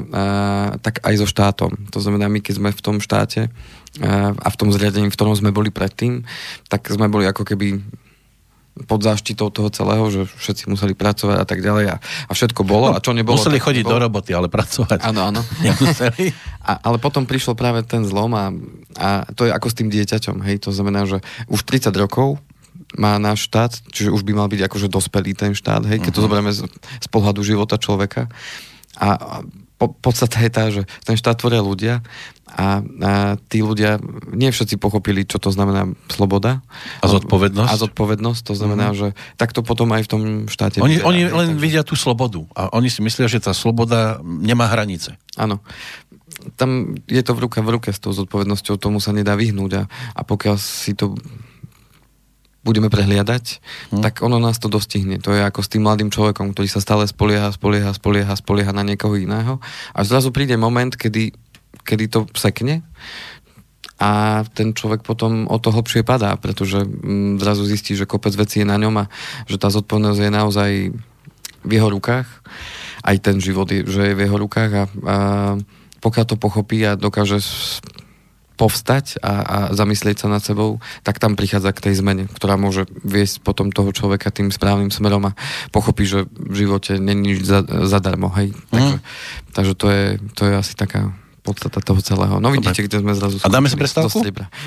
tak aj so štátom. To znamená, my keď sme v tom štáte a v tom zriadení, v ktorom sme boli predtým, tak sme boli ako keby pod záštitou toho celého, že všetci museli pracovať a tak ďalej a, a všetko bolo a čo nebolo... Museli chodiť bolo. do roboty, ale pracovať. Áno, áno. Nemuseli. A, ale potom prišiel práve ten zlom a, a to je ako s tým dieťaťom, hej, to znamená, že už 30 rokov má náš štát, čiže už by mal byť akože dospelý ten štát, hej, keď uh-huh. to mhm. zoberieme z, z pohľadu života človeka. A po, podstata je tá, že ten štát tvoria ľudia a, a tí ľudia, nie všetci pochopili, čo to znamená sloboda. A zodpovednosť. A zodpovednosť, to znamená, mm. že tak to potom aj v tom štáte... Oni, vyzerá, oni len takže... vidia tú slobodu a oni si myslia, že tá sloboda nemá hranice. Áno. Tam je to v ruke v ruke s tou zodpovednosťou, tomu sa nedá vyhnúť a, a pokiaľ si to budeme prehliadať, hmm. tak ono nás to dostihne. To je ako s tým mladým človekom, ktorý sa stále spolieha, spolieha, spolieha, spolieha na niekoho iného. A zrazu príde moment, kedy, kedy to sekne a ten človek potom o to hlbšie padá, pretože mm, zrazu zistí, že kopec vecí je na ňom a že tá zodpovednosť je naozaj v jeho rukách. Aj ten život je, že je v jeho rukách a, a pokiaľ to pochopí a dokáže povstať a, a zamyslieť sa nad sebou, tak tam prichádza k tej zmene, ktorá môže viesť potom toho človeka tým správnym smerom a pochopí, že v živote není nič za, zadarmo. Hej? Mm. Takže, takže to, je, to je asi taká podstata toho celého. No vidíte, Dobre. kde sme zrazu... A dáme si prestávku?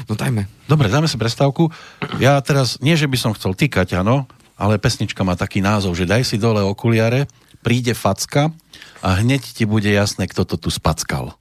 No dajme. Dobre, dáme si prestávku. Ja teraz, nie že by som chcel týkať, áno, ale pesnička má taký názov, že daj si dole okuliare, príde facka a hneď ti bude jasné, kto to tu spackal.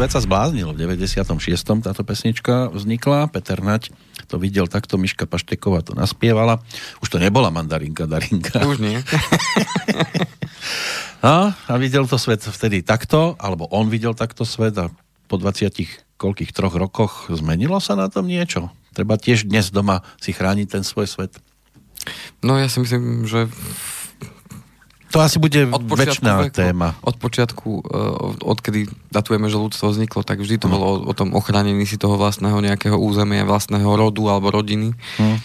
Svet sa zbláznil. V 96. táto pesnička vznikla. Peter Nať to videl takto, Miška Pašteková to naspievala. Už to nebola mandarinka, darinka. Už nie. a, a videl to svet vtedy takto, alebo on videl takto svet a po 20 koľkých troch rokoch zmenilo sa na tom niečo? Treba tiež dnes doma si chrániť ten svoj svet? No ja si myslím, že to asi bude väčšiná téma. Od počiatku, eh, odkedy datujeme, že ľudstvo vzniklo, tak vždy to mm. bolo o, o tom ochránení si toho vlastného nejakého územia, vlastného rodu alebo rodiny. Mm.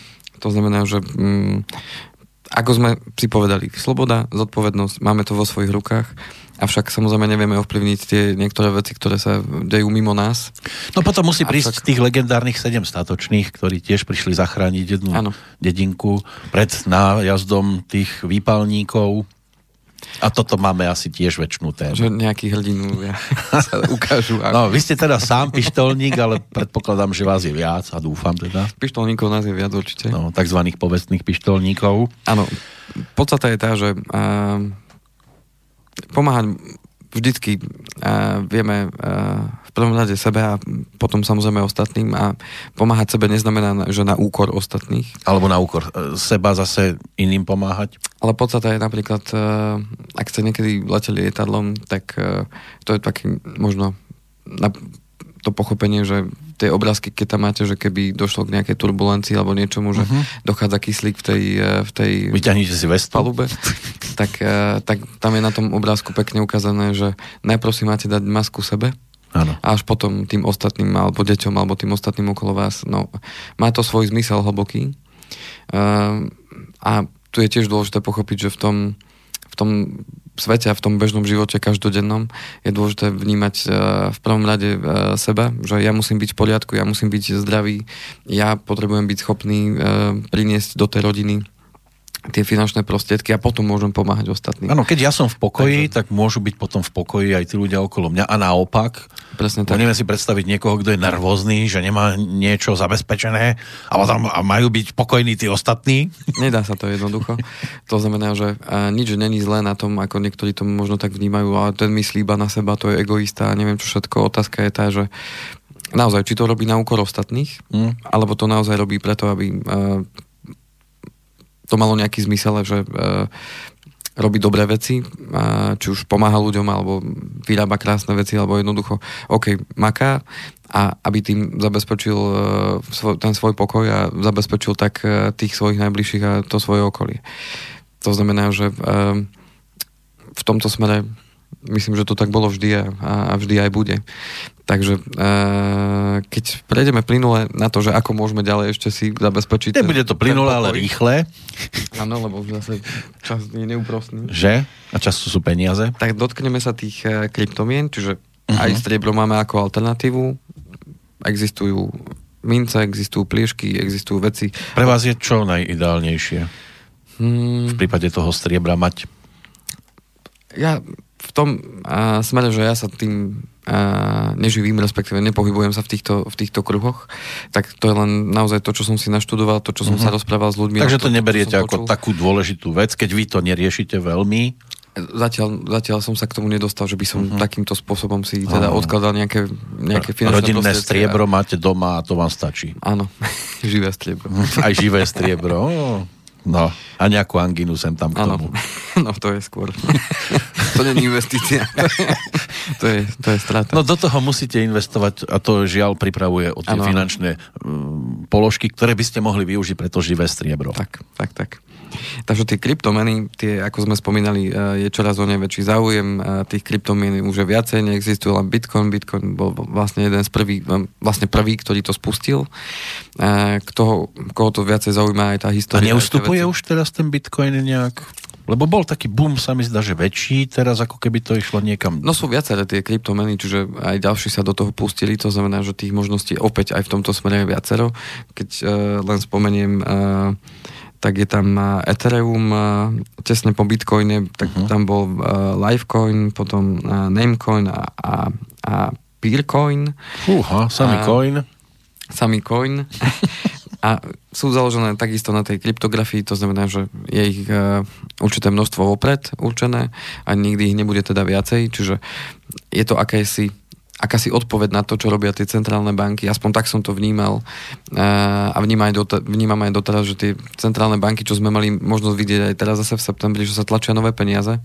To znamená, že mm, ako sme si povedali, sloboda, zodpovednosť, máme to vo svojich rukách, avšak samozrejme nevieme ovplyvniť tie niektoré veci, ktoré sa dejú mimo nás. No potom musí prísť avšak... tých legendárnych sedem statočných, ktorí tiež prišli zachrániť jednu ano. dedinku pred nájazdom tých výpalníkov. A toto máme asi tiež väčšinu tému. Že nejaký hrdinu ja, sa ukážu. Ako... No, vy ste teda sám pištolník, ale predpokladám, že vás je viac a dúfam teda. Pištolníkov nás je viac určite. No, takzvaných povestných pištolníkov. Áno, podstata je tá, že uh, pomáhať vždycky uh, vieme uh, v prvom rade sebe a potom samozrejme ostatným a pomáhať sebe neznamená, že na úkor ostatných. Alebo na úkor e, seba zase iným pomáhať. Ale podstata je napríklad, uh, ak ste niekedy leteli lietadlom, tak uh, to je taký možno na to pochopenie, že tie obrázky, keď tam máte, že keby došlo k nejakej turbulencii alebo niečomu, že uh-huh. dochádza kyslík v tej, v tej Vyťahnite si vestu. palube, tak, tak tam je na tom obrázku pekne ukázané, že najprv si máte dať masku sebe, Ano. A až potom tým ostatným, alebo deťom, alebo tým ostatným okolo vás. No, má to svoj zmysel hlboký. Uh, a tu je tiež dôležité pochopiť, že v tom, v tom svete a v tom bežnom živote každodennom je dôležité vnímať uh, v prvom rade uh, seba, že ja musím byť v poriadku, ja musím byť zdravý, ja potrebujem byť schopný uh, priniesť do tej rodiny tie finančné prostriedky a potom môžem pomáhať ostatným. Áno, keď ja som v pokoji, Takže... tak môžu byť potom v pokoji aj tí ľudia okolo mňa a naopak. Presne tak. Neviem si predstaviť niekoho, kto je nervózny, že nemá niečo zabezpečené a, tam, a majú byť pokojní tí ostatní. Nedá sa to jednoducho. To znamená, že nič není zlé na tom, ako niektorí to možno tak vnímajú, ale ten myslí iba na seba, to je egoista a neviem čo všetko. Otázka je tá, že naozaj, či to robí na úkor ostatných, mm. alebo to naozaj robí preto, aby to malo nejaký zmysel, že uh, robí dobré veci, uh, či už pomáha ľuďom, alebo vyrába krásne veci, alebo jednoducho, OK, maká a aby tým zabezpečil svoj, ten svoj pokoj a zabezpečil tak tých svojich najbližších a to svoje okolie. To znamená, že v tomto smere myslím, že to tak bolo vždy a, a vždy aj bude. Takže e, keď prejdeme plynule na to, že ako môžeme ďalej ešte si zabezpečiť... Nebude to plynule, ale rýchle. Áno, lebo zase čas je neúprostný. Že? A čas sú peniaze? Tak dotkneme sa tých e, kryptomien, čiže uh-huh. aj striebro máme ako alternatívu. Existujú mince, existujú pliešky, existujú veci. Pre vás je čo najideálnejšie? Hmm. V prípade toho striebra mať? Ja v tom uh, smere, že ja sa tým uh, neživím, respektíve nepohybujem sa v týchto, v týchto kruhoch, tak to je len naozaj to, čo som si naštudoval, to, čo som mm-hmm. sa rozprával s ľuďmi. Takže to, to neberiete ako počul. takú dôležitú vec, keď vy to neriešite veľmi? Zatiaľ, zatiaľ som sa k tomu nedostal, že by som uh-huh. takýmto spôsobom si teda uh-huh. odkladal nejaké, nejaké finančné Rodinné striebro a... máte doma a to vám stačí. Áno, živé striebro. Aj živé striebro. No, a nejakú anginu sem tam k tomu. No, to je skôr. to nie je investícia. to, je, to je strata. No do toho musíte investovať a to žiaľ pripravuje o tie ano. finančné um, položky, ktoré by ste mohli využiť pre to živé striebro. Tak, tak, tak. Takže tie kryptomeny, tie, ako sme spomínali, e, je čoraz o ne väčší záujem. E, tých kryptomien už je viacej, neexistuje len Bitcoin. Bitcoin bol vlastne jeden z prvých, e, vlastne prvý, ktorý to spustil. Kto, koho to viacej zaujíma aj tá história. A neustupuje už teraz ten Bitcoin nejak? Lebo bol taký boom, sa mi zdá, že väčší, teraz ako keby to išlo niekam. No sú viaceré tie kryptomeny, čiže aj ďalší sa do toho pustili, to znamená, že tých možností opäť aj v tomto smere je viacero. Keď uh, len spomeniem uh, tak je tam Ethereum tesne po Bitcoine, tak uh-huh. tam bol Livecoin, potom Namecoin a, a, a Peercoin. Fúha, samý coin. Samý coin. a sú založené takisto na tej kryptografii, to znamená, že je ich uh, určité množstvo opred určené a nikdy ich nebude teda viacej, čiže je to akési akási odpoveď na to, čo robia tie centrálne banky. Aspoň tak som to vnímal uh, a vnímam aj, dota- vnímam aj doteraz, že tie centrálne banky, čo sme mali možnosť vidieť aj teraz zase v septembri, že sa tlačia nové peniaze.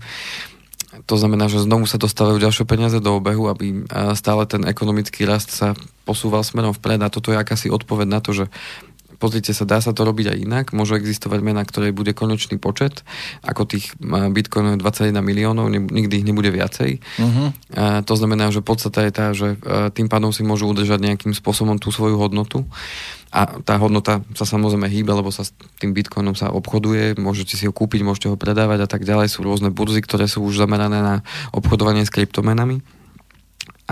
To znamená, že znovu sa dostávajú ďalšie peniaze do obehu, aby uh, stále ten ekonomický rast sa posúval smerom vpred a toto je akási odpoveď na to, že pozrite sa, dá sa to robiť aj inak, môže existovať mena, ktoré bude konečný počet, ako tých bitcoinov 21 miliónov, nikdy ich nebude viacej. Uh-huh. A to znamená, že podstata je tá, že tým pádom si môžu udržať nejakým spôsobom tú svoju hodnotu a tá hodnota sa samozrejme hýbe, lebo sa s tým bitcoinom sa obchoduje, môžete si ho kúpiť, môžete ho predávať a tak ďalej. Sú rôzne burzy, ktoré sú už zamerané na obchodovanie s kryptomenami.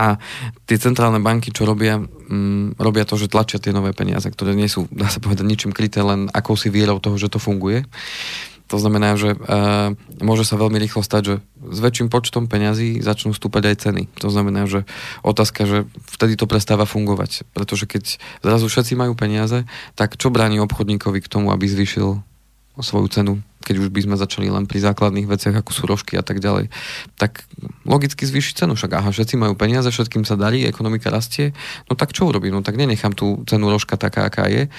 A tie centrálne banky, čo robia, mm, robia to, že tlačia tie nové peniaze, ktoré nie sú, dá sa povedať, ničím kryté, len akousi vierou toho, že to funguje. To znamená, že uh, môže sa veľmi rýchlo stať, že s väčším počtom peňazí začnú stúpať aj ceny. To znamená, že otázka, že vtedy to prestáva fungovať. Pretože keď zrazu všetci majú peniaze, tak čo bráni obchodníkovi k tomu, aby zvýšil svoju cenu, keď už by sme začali len pri základných veciach, ako sú rožky a tak ďalej, tak logicky zvýšiť cenu. Však aha, všetci majú peniaze, všetkým sa darí, ekonomika rastie, no tak čo urobím? No tak nenechám tú cenu rožka taká, aká je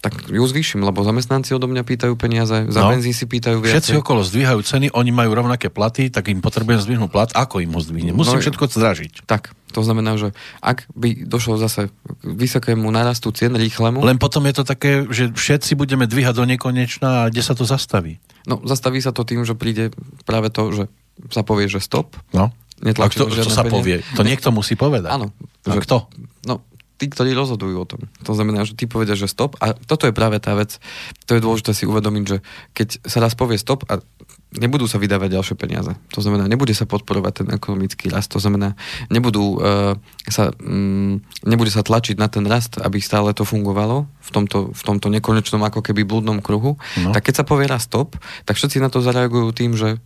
tak ju zvýšim, lebo zamestnanci odo mňa pýtajú peniaze, za no. benzín si pýtajú viac. Všetci okolo zdvíhajú ceny, oni majú rovnaké platy, tak im potrebujem zdvihnúť plat, ako im ho zdvihnem? Musím no, všetko zdražiť. Tak, to znamená, že ak by došlo zase k vysokému narastu cien rýchlemu... Len potom je to také, že všetci budeme dvíhať do nekonečna a kde sa to zastaví? No, zastaví sa to tým, že príde práve to, že sa povie, že stop. No. A kto, kto sa povie? To niekto musí povedať. Áno. A že, kto? No, tí, ktorí rozhodujú o tom. To znamená, že tí povedia, že stop a toto je práve tá vec, to je dôležité si uvedomiť, že keď sa raz povie stop a nebudú sa vydávať ďalšie peniaze. To znamená, nebude sa podporovať ten ekonomický rast, to znamená, nebudú uh, sa, um, nebude sa tlačiť na ten rast, aby stále to fungovalo v tomto, v tomto nekonečnom ako keby blúdnom kruhu. No. Tak keď sa povie stop, tak všetci na to zareagujú tým, že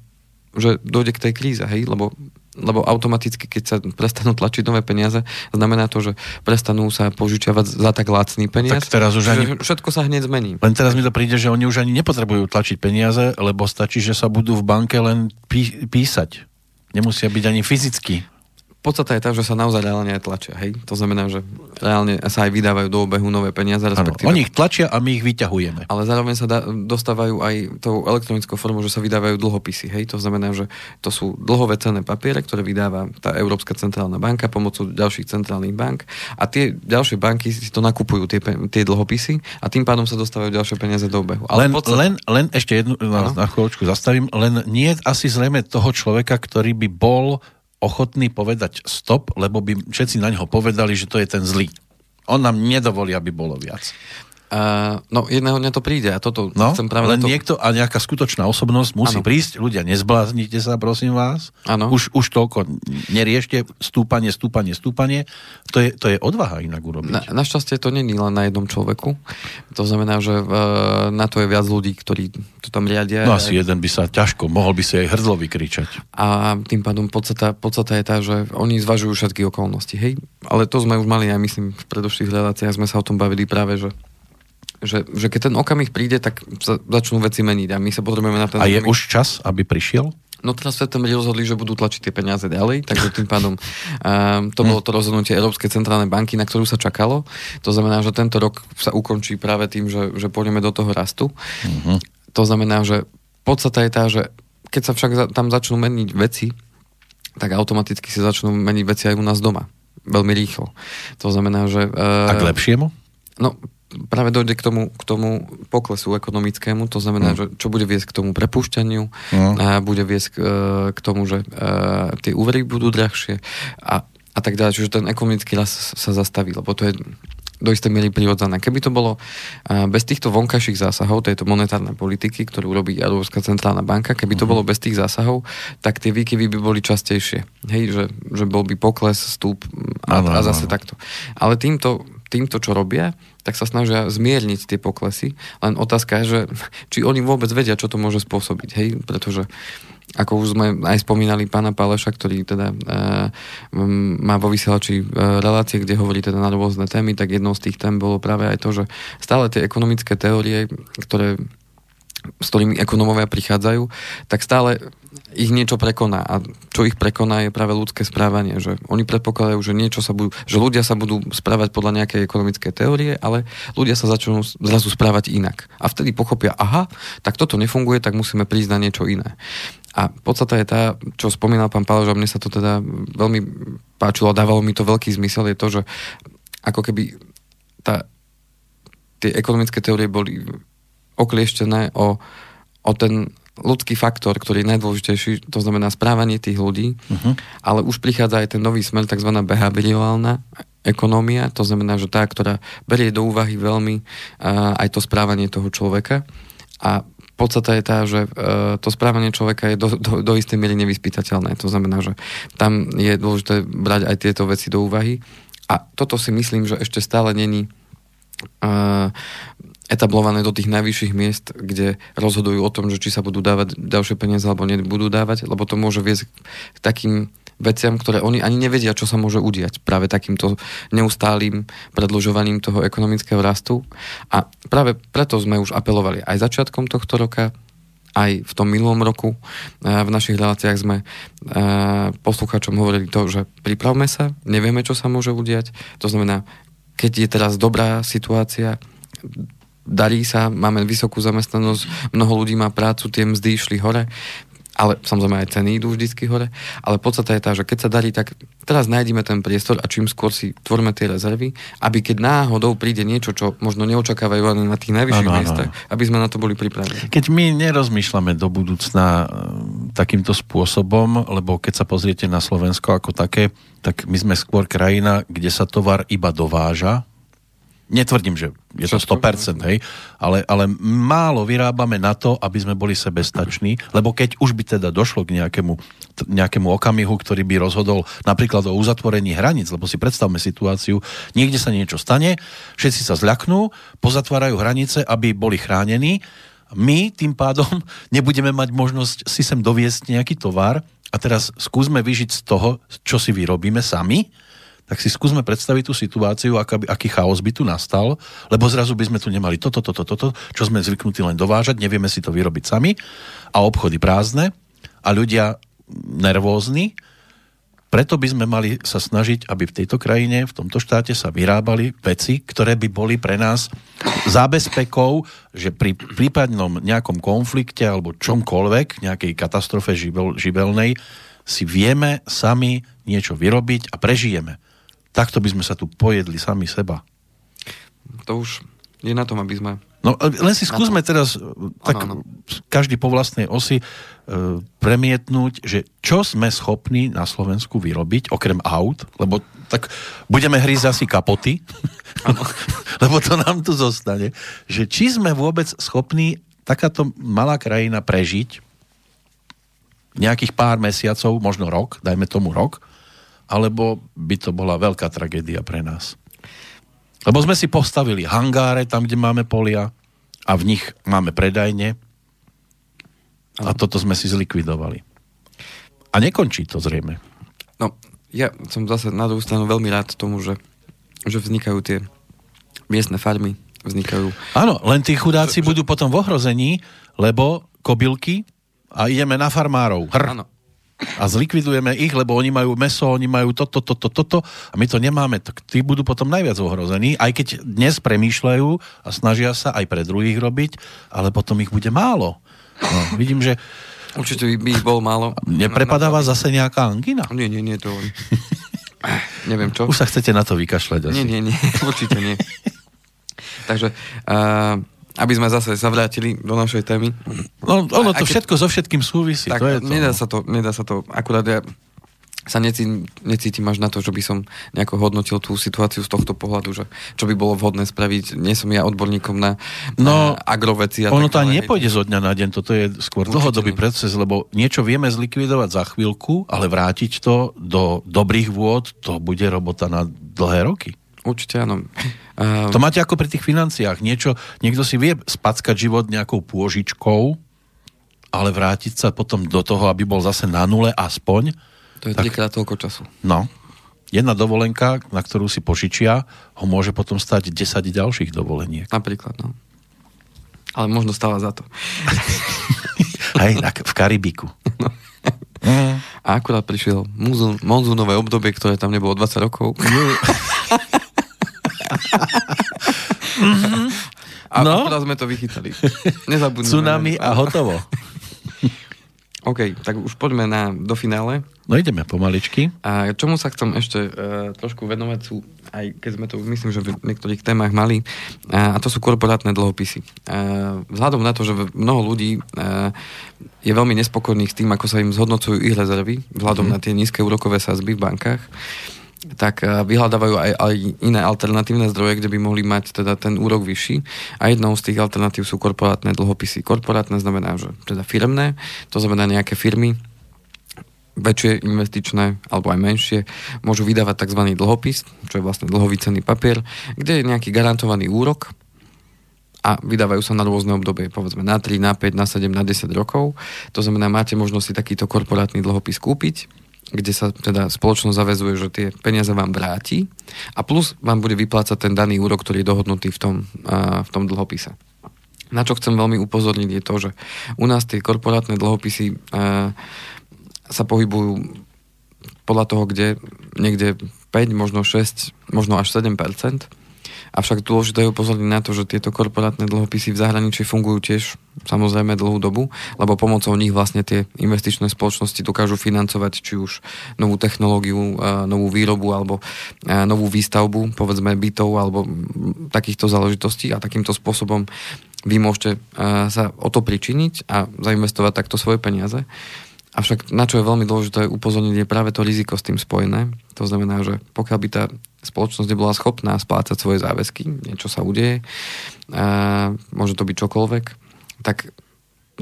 že dojde k tej kríze, hej, lebo lebo automaticky, keď sa prestanú tlačiť nové peniaze, znamená to, že prestanú sa požičiavať za tak lacný peniaz. Tak teraz už ani... Všetko sa hneď zmení. Len teraz mi to príde, že oni už ani nepotrebujú tlačiť peniaze, lebo stačí, že sa budú v banke len pí- písať. Nemusia byť ani fyzicky podstata je tá, že sa naozaj reálne aj tlačia. Hej? To znamená, že reálne sa aj vydávajú do obehu nové peniaze. Respektíve... Ano, oni ich tlačia a my ich vyťahujeme. Ale zároveň sa da, dostávajú aj tou elektronickou formou, že sa vydávajú dlhopisy. Hej? To znamená, že to sú dlhové cenné papiere, ktoré vydáva tá Európska centrálna banka pomocou ďalších centrálnych bank a tie ďalšie banky si to nakupujú, tie, tie dlhopisy a tým pádom sa dostávajú ďalšie peniaze do obehu. Ale len, podstate... len, len ešte jednu, na, na chvíľočku zastavím, len nie asi zrejme toho človeka, ktorý by bol ochotný povedať stop, lebo by všetci na neho povedali, že to je ten zlý. On nám nedovolí, aby bolo viac. Uh, no, jedného dňa to príde a toto no, chcem práve... len to... niekto a nejaká skutočná osobnosť musí ano. prísť. Ľudia, nezbláznite sa, prosím vás. Ano. Už, už toľko neriešte stúpanie, stúpanie, stúpanie. To je, to je odvaha inak urobiť. Na, našťastie to není len na jednom človeku. To znamená, že uh, na to je viac ľudí, ktorí to tam riadia. No asi jeden by sa ťažko, mohol by si aj hrdlo vykričať. A tým pádom podstata, podstata je tá, že oni zvažujú všetky okolnosti. Hej? Ale to sme už mali, ja myslím, v predošlých reláciách sme sa o tom bavili práve, že že, že keď ten okamih príde, tak sa začnú veci meniť a my sa potrebujeme na ten... A je už čas, aby prišiel? No teraz v septembri rozhodli, že budú tlačiť tie peniaze ďalej, takže tým pádom um, to bolo to rozhodnutie Európskej centrálnej banky, na ktorú sa čakalo. To znamená, že tento rok sa ukončí práve tým, že, že pôjdeme do toho rastu. Uh-huh. To znamená, že podstata je tá, že keď sa však za, tam začnú meniť veci, tak automaticky sa začnú meniť veci aj u nás doma. Veľmi rýchlo. To znamená, že... Uh, a k lepšiemu? No, práve dojde k tomu, k tomu poklesu ekonomickému, to znamená, mm. že čo bude viesť k tomu prepušťaniu, mm. a bude viesť k, e, k tomu, že uh, tie úvery budú drahšie a, a tak ďalej, čiže ten ekonomický rast sa zastaví, lebo to je do istej miery prirodzené. Keby to bolo uh, bez týchto vonkajších zásahov, tejto monetárnej politiky, ktorú robí Európska centrálna banka, keby to mm. bolo bez tých zásahov, tak tie výkyvy by boli častejšie. Hej, že, že bol by pokles, stúp a, a zase takto. Ale týmto, týmto, čo robia, tak sa snažia zmierniť tie poklesy. Len otázka je, že či oni vôbec vedia, čo to môže spôsobiť. Hej? Pretože ako už sme aj spomínali pána Páleša, ktorý teda e, má vo vysielači e, relácie, kde hovorí teda na rôzne témy, tak jednou z tých tém bolo práve aj to, že stále tie ekonomické teórie, ktoré s ktorými ekonomovia prichádzajú, tak stále ich niečo prekoná. A čo ich prekoná je práve ľudské správanie. Že oni predpokladajú, že niečo sa budú, že ľudia sa budú správať podľa nejakej ekonomickej teórie, ale ľudia sa začnú zrazu správať inak. A vtedy pochopia, aha, tak toto nefunguje, tak musíme prísť na niečo iné. A podstata je tá, čo spomínal pán Pálež, a mne sa to teda veľmi páčilo, dávalo mi to veľký zmysel, je to, že ako keby tá, tie ekonomické teórie boli oklieštené o, o ten ľudský faktor, ktorý je najdôležitejší, to znamená správanie tých ľudí, uh-huh. ale už prichádza aj ten nový smer, tzv. behaviorálna ekonómia, to znamená, že tá, ktorá berie do úvahy veľmi uh, aj to správanie toho človeka a podstata je tá, že uh, to správanie človeka je do, do, do istej miery nevyspytateľné. To znamená, že tam je dôležité brať aj tieto veci do úvahy. A toto si myslím, že ešte stále není uh, etablované do tých najvyšších miest, kde rozhodujú o tom, že či sa budú dávať ďalšie peniaze alebo nebudú dávať, lebo to môže viesť k takým veciam, ktoré oni ani nevedia, čo sa môže udiať práve takýmto neustálým predlžovaním toho ekonomického rastu. A práve preto sme už apelovali aj začiatkom tohto roka, aj v tom minulom roku v našich reláciách sme poslucháčom hovorili to, že pripravme sa, nevieme, čo sa môže udiať. To znamená, keď je teraz dobrá situácia, darí sa, máme vysokú zamestnanosť, mnoho ľudí má prácu, tie mzdy išli hore, ale samozrejme aj ceny idú vždycky hore, ale podstata je tá, že keď sa darí, tak teraz nájdeme ten priestor a čím skôr si tvorme tie rezervy, aby keď náhodou príde niečo, čo možno neočakávajú len na tých najvyšších ano, miestach, ano. aby sme na to boli pripravení. Keď my nerozmýšľame do budúcna e, takýmto spôsobom, lebo keď sa pozriete na Slovensko ako také, tak my sme skôr krajina, kde sa tovar iba dováža, Netvrdím, že je to 100%, hej, ale, ale málo vyrábame na to, aby sme boli sebestační, lebo keď už by teda došlo k nejakému, nejakému okamihu, ktorý by rozhodol napríklad o uzatvorení hraníc, lebo si predstavme situáciu, niekde sa niečo stane, všetci sa zľaknú, pozatvárajú hranice, aby boli chránení, my tým pádom nebudeme mať možnosť si sem doviesť nejaký tovar a teraz skúsme vyžiť z toho, čo si vyrobíme sami, tak si skúsme predstaviť tú situáciu, aká by, aký chaos by tu nastal, lebo zrazu by sme tu nemali toto, toto, toto, čo sme zvyknutí len dovážať, nevieme si to vyrobiť sami. A obchody prázdne a ľudia nervózni, preto by sme mali sa snažiť, aby v tejto krajine, v tomto štáte sa vyrábali veci, ktoré by boli pre nás zábezpekou, že pri prípadnom nejakom konflikte alebo čomkoľvek, nejakej katastrofe živel, živelnej, si vieme sami niečo vyrobiť a prežijeme takto by sme sa tu pojedli sami seba. To už je na tom, aby sme... No len si skúsme teraz tak ano, ano. každý po vlastnej osi e, premietnúť, že čo sme schopní na Slovensku vyrobiť, okrem aut, lebo tak budeme hrísť asi kapoty, lebo to nám tu zostane, že či sme vôbec schopní takáto malá krajina prežiť nejakých pár mesiacov, možno rok, dajme tomu rok, alebo by to bola veľká tragédia pre nás. Lebo sme si postavili hangáre tam, kde máme polia a v nich máme predajne a toto sme si zlikvidovali. A nekončí to zrejme. No, ja som zase na druhú stranu veľmi rád tomu, že, že vznikajú tie miestne farmy, vznikajú... Áno, len tí chudáci že, budú potom v ohrození, lebo kobylky a ideme na farmárov. Hr. Áno a zlikvidujeme ich, lebo oni majú meso, oni majú toto, toto, toto a my to nemáme, tak tí budú potom najviac ohrození, aj keď dnes premýšľajú a snažia sa aj pre druhých robiť, ale potom ich bude málo. No, vidím, že Určite by ich bol málo. Neprepadáva zase nejaká angina? Nie, nie, nie, to... Neviem čo. Už sa chcete na to vykašľať asi. Nie, nie, nie, určite nie. Takže uh, aby sme zase sa vrátili do našej témy. No, ono to keď, všetko so všetkým súvisí. Tak, to je to. Nedá, sa to, nedá sa to, akurát ja sa necítim, necítim až na to, že by som nejako hodnotil tú situáciu z tohto pohľadu, že čo by bolo vhodné spraviť. Nie som ja odborníkom na, no, na agroveci. A ono to ani nepôjde zo dňa na deň, toto je skôr Určite dlhodobý nie. proces, lebo niečo vieme zlikvidovať za chvíľku, ale vrátiť to do dobrých vôd, to bude robota na dlhé roky. Určite áno. Uh, to máte ako pri tých financiách. Niečo, niekto si vie spackať život nejakou pôžičkou, ale vrátiť sa potom do toho, aby bol zase na nule aspoň. To je trikrát toľko času. No. Jedna dovolenka, na ktorú si požičia, ho môže potom stať 10 ďalších dovoleniek. Napríklad, no. Ale možno stáva za to. Aj v Karibiku. No. Mm. A akurát prišiel monzúnové obdobie, ktoré tam nebolo 20 rokov. Mm-hmm. A no? sme to vychytali. Nezabudneme. Tsunami a hotovo. OK, tak už poďme na, do finále. No ideme pomaličky. A čomu sa chcem ešte uh, trošku venovať sú, aj keď sme to myslím, že v niektorých témach mali, uh, a to sú korporátne dlhopisy. Uh, vzhľadom na to, že mnoho ľudí uh, je veľmi nespokojných s tým, ako sa im zhodnocujú ich rezervy, vzhľadom mm. na tie nízke úrokové sazby v bankách, tak eh, vyhľadávajú aj, aj iné alternatívne zdroje, kde by mohli mať teda ten úrok vyšší. A jednou z tých alternatív sú korporátne dlhopisy. Korporátne znamená, že teda firmné, to znamená nejaké firmy, väčšie investičné alebo aj menšie môžu vydávať tzv. dlhopis, čo je vlastne dlhový cenný papier, kde je nejaký garantovaný úrok a vydávajú sa na rôzne obdobie, povedzme na 3, na 5, na 7, na 10 rokov. To znamená, máte možnosť si takýto korporátny dlhopis kúpiť kde sa teda spoločnosť zavezuje, že tie peniaze vám vráti a plus vám bude vyplácať ten daný úrok, ktorý je dohodnutý v tom, v tom dlhopise. Na čo chcem veľmi upozorniť je to, že u nás tie korporátne dlhopisy sa pohybujú podľa toho, kde niekde 5, možno 6, možno až 7 Avšak dôležité je upozorniť na to, že tieto korporátne dlhopisy v zahraničí fungujú tiež samozrejme dlhú dobu, lebo pomocou nich vlastne tie investičné spoločnosti dokážu financovať či už novú technológiu, novú výrobu alebo novú výstavbu, povedzme bytov alebo takýchto záležitostí a takýmto spôsobom vy môžete sa o to pričiniť a zainvestovať takto svoje peniaze. Avšak na čo je veľmi dôležité upozorniť je práve to riziko s tým spojené. To znamená, že pokiaľ by tá spoločnosť nebola schopná splácať svoje záväzky, niečo sa udeje, a môže to byť čokoľvek, tak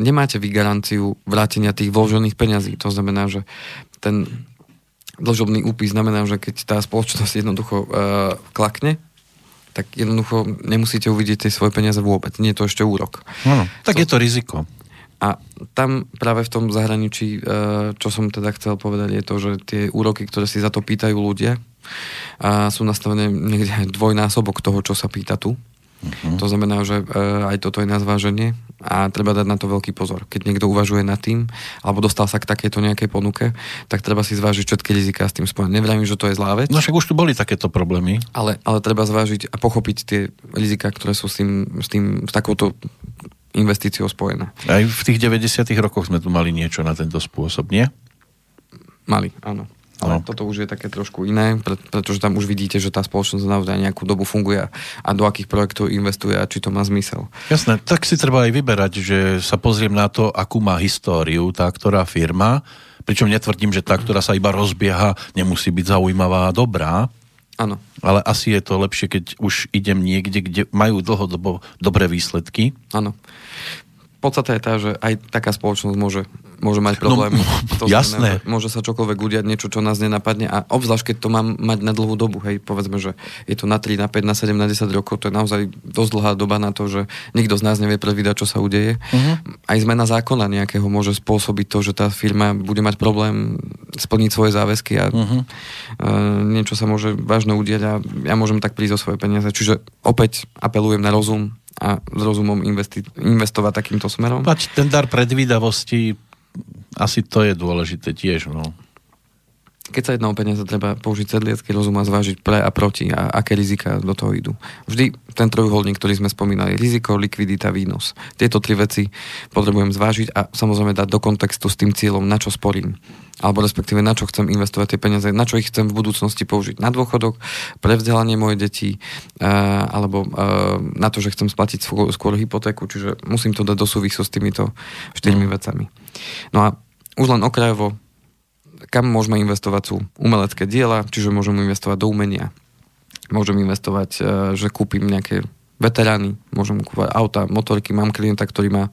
nemáte vy garanciu vrátenia tých vložených peňazí. To znamená, že ten dlžobný úpis znamená, že keď tá spoločnosť jednoducho uh, klakne, tak jednoducho nemusíte uvidieť tie svoje peniaze vôbec. Nie je to ešte úrok. No, tak so, je to riziko. A tam práve v tom zahraničí, e, čo som teda chcel povedať, je to, že tie úroky, ktoré si za to pýtajú ľudia, sú nastavené niekde dvojnásobok toho, čo sa pýta tu. Uh-huh. To znamená, že e, aj toto je na zváženie a treba dať na to veľký pozor. Keď niekto uvažuje nad tým, alebo dostal sa k takejto nejakej ponuke, tak treba si zvážiť všetky riziká s tým spojené. Nevravím, že to je zlá vec. No však už tu boli takéto problémy. Ale, ale treba zvážiť a pochopiť tie rizika, ktoré sú s tým, s tým s takouto investíciou spojené. Aj v tých 90 rokoch sme tu mali niečo na tento spôsob, nie? Mali, áno. Ale no. toto už je také trošku iné, pretože tam už vidíte, že tá spoločnosť naozaj nejakú dobu funguje a do akých projektov investuje a či to má zmysel. Jasné, tak si treba aj vyberať, že sa pozriem na to, akú má históriu tá ktorá firma, pričom netvrdím, že tá, ktorá sa iba rozbieha, nemusí byť zaujímavá a dobrá, Áno. Ale asi je to lepšie, keď už idem niekde, kde majú dlhodobo dobré výsledky. Áno. Podstata je tá, že aj taká spoločnosť môže môže mať problém. No, to jasné. Znamená, môže sa čokoľvek udiať, niečo, čo nás nenapadne a obzvlášť, keď to mám mať na dlhú dobu, hej, povedzme, že je to na 3, na 5, na 7, na 10 rokov, to je naozaj dosť dlhá doba na to, že nikto z nás nevie predvídať, čo sa udeje. Uh-huh. Aj zmena zákona nejakého môže spôsobiť to, že tá firma bude mať problém splniť svoje záväzky a uh-huh. uh, niečo sa môže vážne udiať a ja môžem tak prísť o svoje peniaze. Čiže opäť apelujem na rozum, a s rozumom investi- investovať takýmto smerom. Mať ten dar predvídavosti asi to je dôležité tiež, no. Keď sa jedná o peniaze, treba použiť sedliecký rozum a zvážiť pre a proti a aké rizika do toho idú. Vždy ten trojuholník, ktorý sme spomínali, riziko, likvidita, výnos. Tieto tri veci potrebujem zvážiť a samozrejme dať do kontextu s tým cieľom, na čo sporím. Alebo respektíve na čo chcem investovať tie peniaze, na čo ich chcem v budúcnosti použiť. Na dôchodok, pre vzdelanie moje detí, alebo na to, že chcem splatiť skôr hypotéku, čiže musím to dať do súvisu s týmito štyrmi mm. vecami. No a už len okrajovo, kam môžeme investovať sú umelecké diela, čiže môžem investovať do umenia. Môžem investovať, e, že kúpim nejaké veterány, môžem kúpať auta, motorky, mám klienta, ktorý má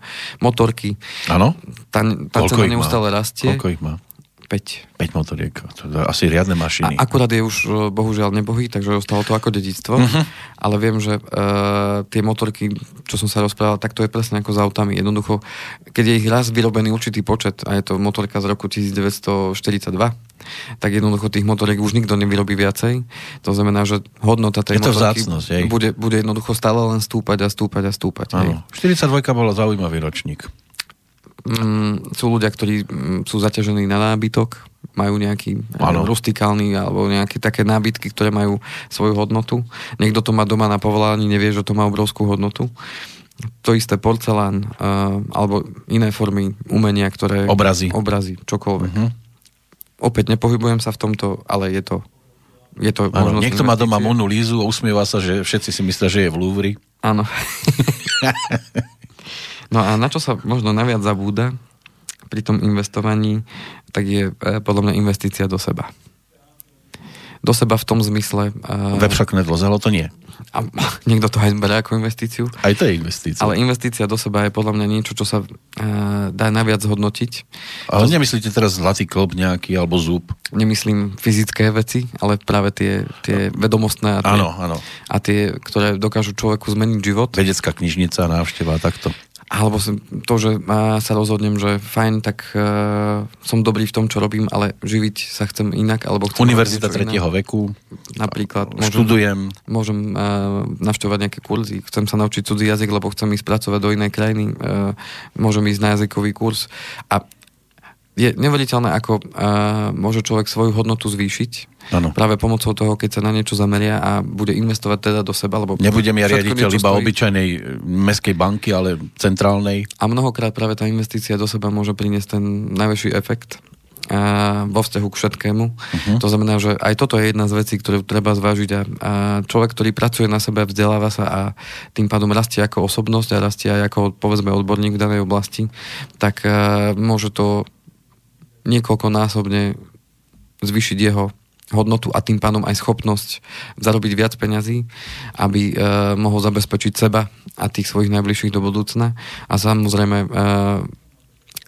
motorky. Áno? Tá, tá cena neustále rastie. Koľko ich má? 5. 5 motoriek, to je asi riadne mašiny. A, akurát je už e, bohužiaľ nebohý, takže ostalo to ako dedictvo, uh-huh. ale viem, že uh, tie motorky, čo som sa rozprával, tak to je presne ako s autami. Jednoducho, keď je ich raz vyrobený určitý počet, a je to motorka z roku 1942, tak jednoducho tých motoriek už nikto nevyrobí viacej. To znamená, že hodnota tej je to motorky vzácnosť, bude, bude jednoducho stále len stúpať a stúpať a stúpať. Áno. 42 bola zaujímavý ročník mm, sú ľudia, ktorí mm, sú zaťažení na nábytok, majú nejaký ano. rustikálny alebo nejaké také nábytky, ktoré majú svoju hodnotu. Niekto to má doma na povolání, nevie, že to má obrovskú hodnotu. To isté porcelán uh, alebo iné formy umenia, ktoré... Obrazy. Obrazy, čokoľvek. Uh-huh. Opäť nepohybujem sa v tomto, ale je to je to ano, niekto má doma Monu Lízu a usmieva sa, že všetci si myslia, že je v Louvre. Áno. No a na čo sa možno naviac zabúda pri tom investovaní, tak je e, podľa mňa investícia do seba. do seba v tom zmysle... Uh, Web však nedlozelo, to nie. A niekto to aj berie ako investíciu. Aj to je investícia. Ale investícia do seba je podľa mňa niečo, čo sa uh, dá najviac hodnotiť. Ale to... nemyslíte teraz zlatý klb nejaký alebo zub? Nemyslím fyzické veci, ale práve tie, tie vedomostné a tie, áno, áno. a tie, ktoré dokážu človeku zmeniť život. Vedecká knižnica, návšteva, takto. Alebo to, že sa rozhodnem, že fajn, tak uh, som dobrý v tom, čo robím, ale živiť sa chcem inak, alebo chcem Univerzita tretieho veku. Napríklad. Môžem, študujem. Môžem uh, navštevovať nejaké kurzy, chcem sa naučiť cudzí jazyk, lebo chcem ísť pracovať do inej krajiny, uh, môžem ísť na jazykový kurz. A je nevoditeľné, ako uh, môže človek svoju hodnotu zvýšiť Ano. Práve pomocou toho, keď sa na niečo zameria a bude investovať teda do seba. Lebo Nebudem ja riaditeľ iba stojí. obyčajnej e, meskej banky, ale centrálnej. A mnohokrát práve tá investícia do seba môže priniesť ten najväčší efekt a vo vzťahu k všetkému. Uh-huh. To znamená, že aj toto je jedna z vecí, ktorú treba zvážiť a, a človek, ktorý pracuje na sebe, vzdeláva sa a tým pádom rastie ako osobnosť a rastie aj ako povedzme odborník v danej oblasti, tak a, môže to niekoľkonásobne zvýšiť jeho hodnotu a tým pádom aj schopnosť zarobiť viac peňazí, aby e, mohol zabezpečiť seba a tých svojich najbližších do budúcna a samozrejme e,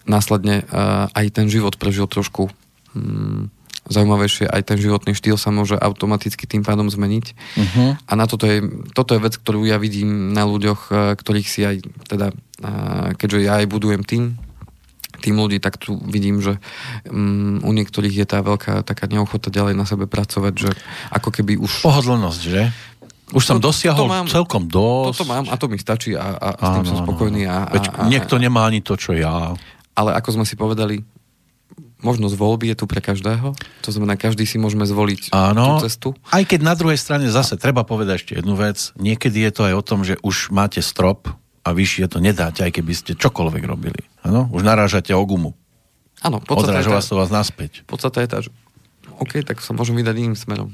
následne e, aj ten život prežil trošku hm, zaujímavejšie, aj ten životný štýl sa môže automaticky tým pádom zmeniť. Uh-huh. A na toto je, toto je vec, ktorú ja vidím na ľuďoch, e, ktorých si aj, teda, e, keďže ja aj budujem tým, tým ľudí, tak tu vidím, že um, u niektorých je tá veľká taká neochota ďalej na sebe pracovať, že ako keby už... Pohodlnosť, že? Už som to, dosiahol to mám, celkom dosť. Toto mám a to mi stačí a, a s tým som spokojný. A, Veď a, a, niekto nemá ani to, čo ja. Ale ako sme si povedali, možnosť voľby je tu pre každého. To znamená, každý si môžeme zvoliť Áno, tú cestu. Aj keď na druhej strane zase treba povedať ešte jednu vec. Niekedy je to aj o tom, že už máte strop a vyššie to nedáte, aj keby ste čokoľvek robili. Ano? Už narážate o gumu. Áno, Odráža vás to vás naspäť. Podstata je tá, že OK, tak sa môžem vydať iným smerom.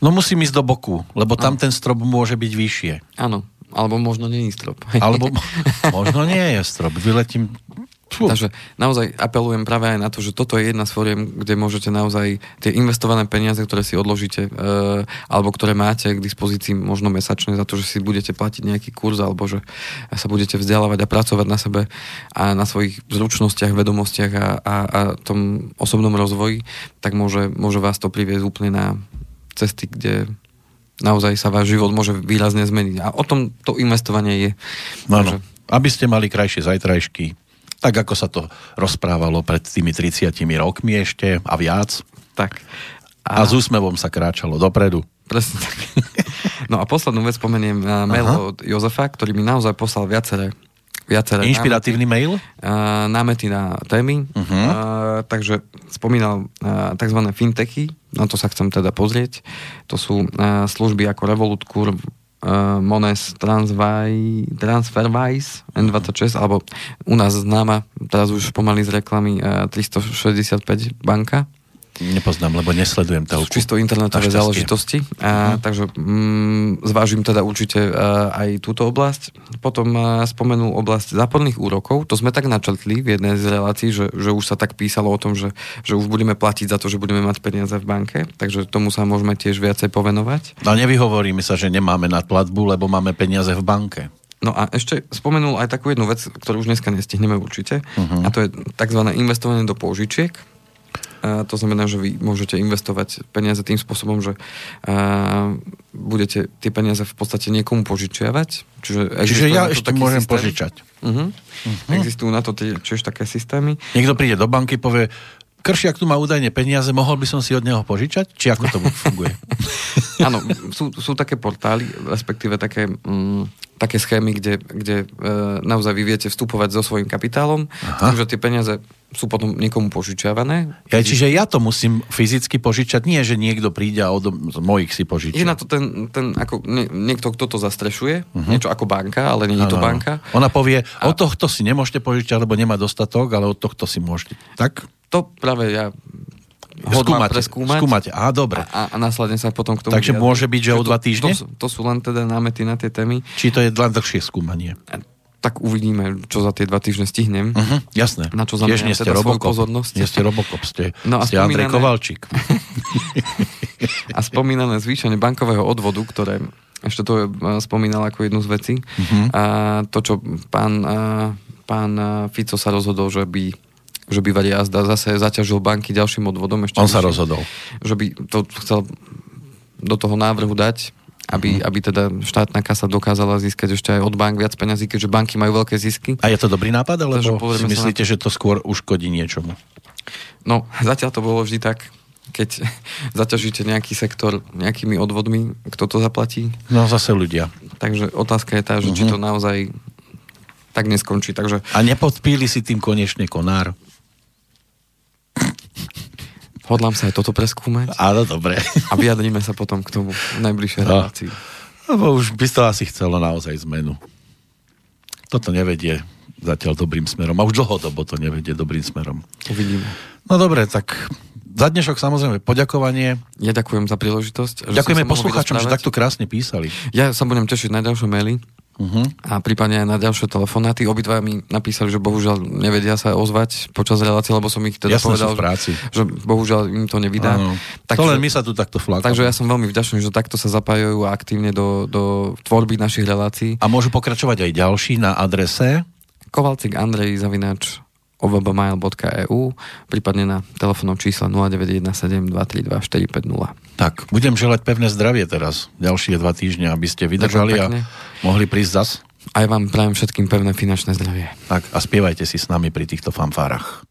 No musím ísť do boku, lebo tam ano. ten strop môže byť vyššie. Áno, alebo možno je strop. Alebo možno nie je strop. Vyletím Fú. Takže naozaj apelujem práve aj na to, že toto je jedna z fóriem, kde môžete naozaj tie investované peniaze, ktoré si odložíte, e, alebo ktoré máte k dispozícii možno mesačne za to, že si budete platiť nejaký kurz, alebo že sa budete vzdelávať a pracovať na sebe a na svojich zručnostiach, vedomostiach a, a, a tom osobnom rozvoji, tak môže, môže vás to priviesť úplne na cesty, kde naozaj sa váš život môže výrazne zmeniť. A o tom to investovanie je. No, Takže... Aby ste mali krajšie zajtrajšky, tak ako sa to rozprávalo pred tými 30 rokmi ešte a viac. Tak. A, a s úsmevom sa kráčalo dopredu. Presne tak. No a poslednú vec spomeniem uh, mail Aha. od Jozefa, ktorý mi naozaj poslal viaceré viaceré Inšpiratívny námety, mail? Uh, námety na témy. Uh-huh. Uh, takže spomínal uh, tzv. fintechy, na to sa chcem teda pozrieť. To sú uh, služby ako Revolut, Curve, uh, Mones Transferwise N26, alebo u nás známa, teraz už pomaly z reklamy uh, 365 banka. Nepoznám, lebo nesledujem telku. Čisto internetové záležitosti. A, uh-huh. Takže mm, zvážim teda určite uh, aj túto oblasť. Potom uh, spomenul oblasť záporných úrokov. To sme tak načrtli v jednej z relácií, že, že už sa tak písalo o tom, že, že už budeme platiť za to, že budeme mať peniaze v banke. Takže tomu sa môžeme tiež viacej povenovať. No nevyhovoríme sa, že nemáme nadplatbu, lebo máme peniaze v banke. No a ešte spomenul aj takú jednu vec, ktorú už dneska nestihneme určite, uh-huh. a to je tzv. investovanie do použičiek. A to znamená, že vy môžete investovať peniaze tým spôsobom, že a, budete tie peniaze v podstate niekomu požičiavať. Čiže, Čiže ja ešte môžem systém. požičať. Uh-huh. Uh-huh. Existujú na to tiež také systémy. Niekto príde do banky, povie, Kršiak tu má údajne peniaze, mohol by som si od neho požičať? Či ako to funguje? Áno, sú, sú také portály, respektíve také, mm, také schémy, kde, kde e, naozaj vy viete vstupovať so svojím kapitálom, takže tie peniaze sú potom niekomu požičiavané. Ja, čiže ja to musím fyzicky požičať, nie že niekto príde a od mojich si požičia. Je na to ten, ten ako nie, niekto, kto to zastrešuje, uh-huh. niečo ako banka, ale nie je to banka. Ona povie, a... od tohto si nemôžete požičať, lebo nemá dostatok, ale od tohto si môžete. Tak? To práve ja skúmate, preskúmať. Skúmate, á, dobre. A, a následne sa potom k tomu... Takže vyjadri. môže byť, že o dva týždne? To, to, to sú len teda námety na tie témy. Či to je len dlhšie skúmanie? Tak uvidíme, čo za tie dva týždne stihnem. Uh-huh, jasné. Na čo Tiež nie ste teda svoju pozornosť. Nie ste Robocop, ste, No a ste Andrej spomínané- Kovalčík. A spomínané zvýšenie bankového odvodu, ktoré ešte to e, spomínal ako jednu z vecí. Uh-huh. A to, čo pán, a, pán a, Fico sa rozhodol, že by že by Jazda zase zaťažil banky ďalším odvodom. Ešte On sa vyšším. rozhodol. Že by to chcel do toho návrhu dať, aby, aby teda štátna kasa dokázala získať ešte aj od bank viac peňazí, keďže banky majú veľké zisky. A je to dobrý nápad, alebo si myslíte, že to skôr uškodí niečomu? No, zatiaľ to bolo vždy tak, keď zaťažíte nejaký sektor nejakými odvodmi, kto to zaplatí. No zase ľudia. Takže otázka je tá, že či to naozaj tak neskončí. Takže A nepodpíli si tým konečne konár? Hodlám sa aj toto preskúmať Áno, dobre. a vyjadríme sa potom k tomu v najbližšej No. relácii. Lebo už by to asi chcelo naozaj zmenu. Toto nevedie zatiaľ dobrým smerom. A už dlhodobo to nevedie dobrým smerom. Uvidíme. No dobre, tak za dnešok samozrejme poďakovanie. Ja ďakujem za príležitosť. Ďakujeme poslucháčom, že takto krásne písali. Ja sa budem tešiť na ďalšie maily Uh-huh. a prípadne aj na ďalšie telefonáty. Obidva mi napísali, že bohužiaľ nevedia sa ozvať počas relácie, lebo som ich teda Jasné, povedal, práci. že bohužiaľ im to nevydá. Áno. To len my sa tu takto flákame. Takže ja som veľmi vďačný, že takto sa zapájajú aktívne do, do tvorby našich relácií. A môžu pokračovať aj ďalší na adrese Kovalcik Andrej Zavinač ovbmail.eu prípadne na telefónnom čísle 0917 232 450. Tak, budem želať pevné zdravie teraz, ďalšie dva týždne, aby ste vydržali a mohli prísť zas. Aj vám prajem všetkým pevné finančné zdravie. Tak a spievajte si s nami pri týchto fanfárach.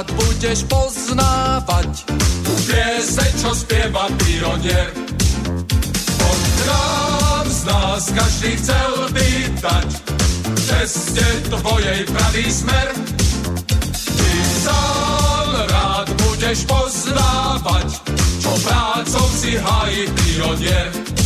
Rád budeš poznávať tú pieseň, čo spieva pionier. K nám, z nás každý chcel by dať v ceste tvojej pravý smer. Ty sám rád budeš poznávať, čo prácou si hájí. Pionier!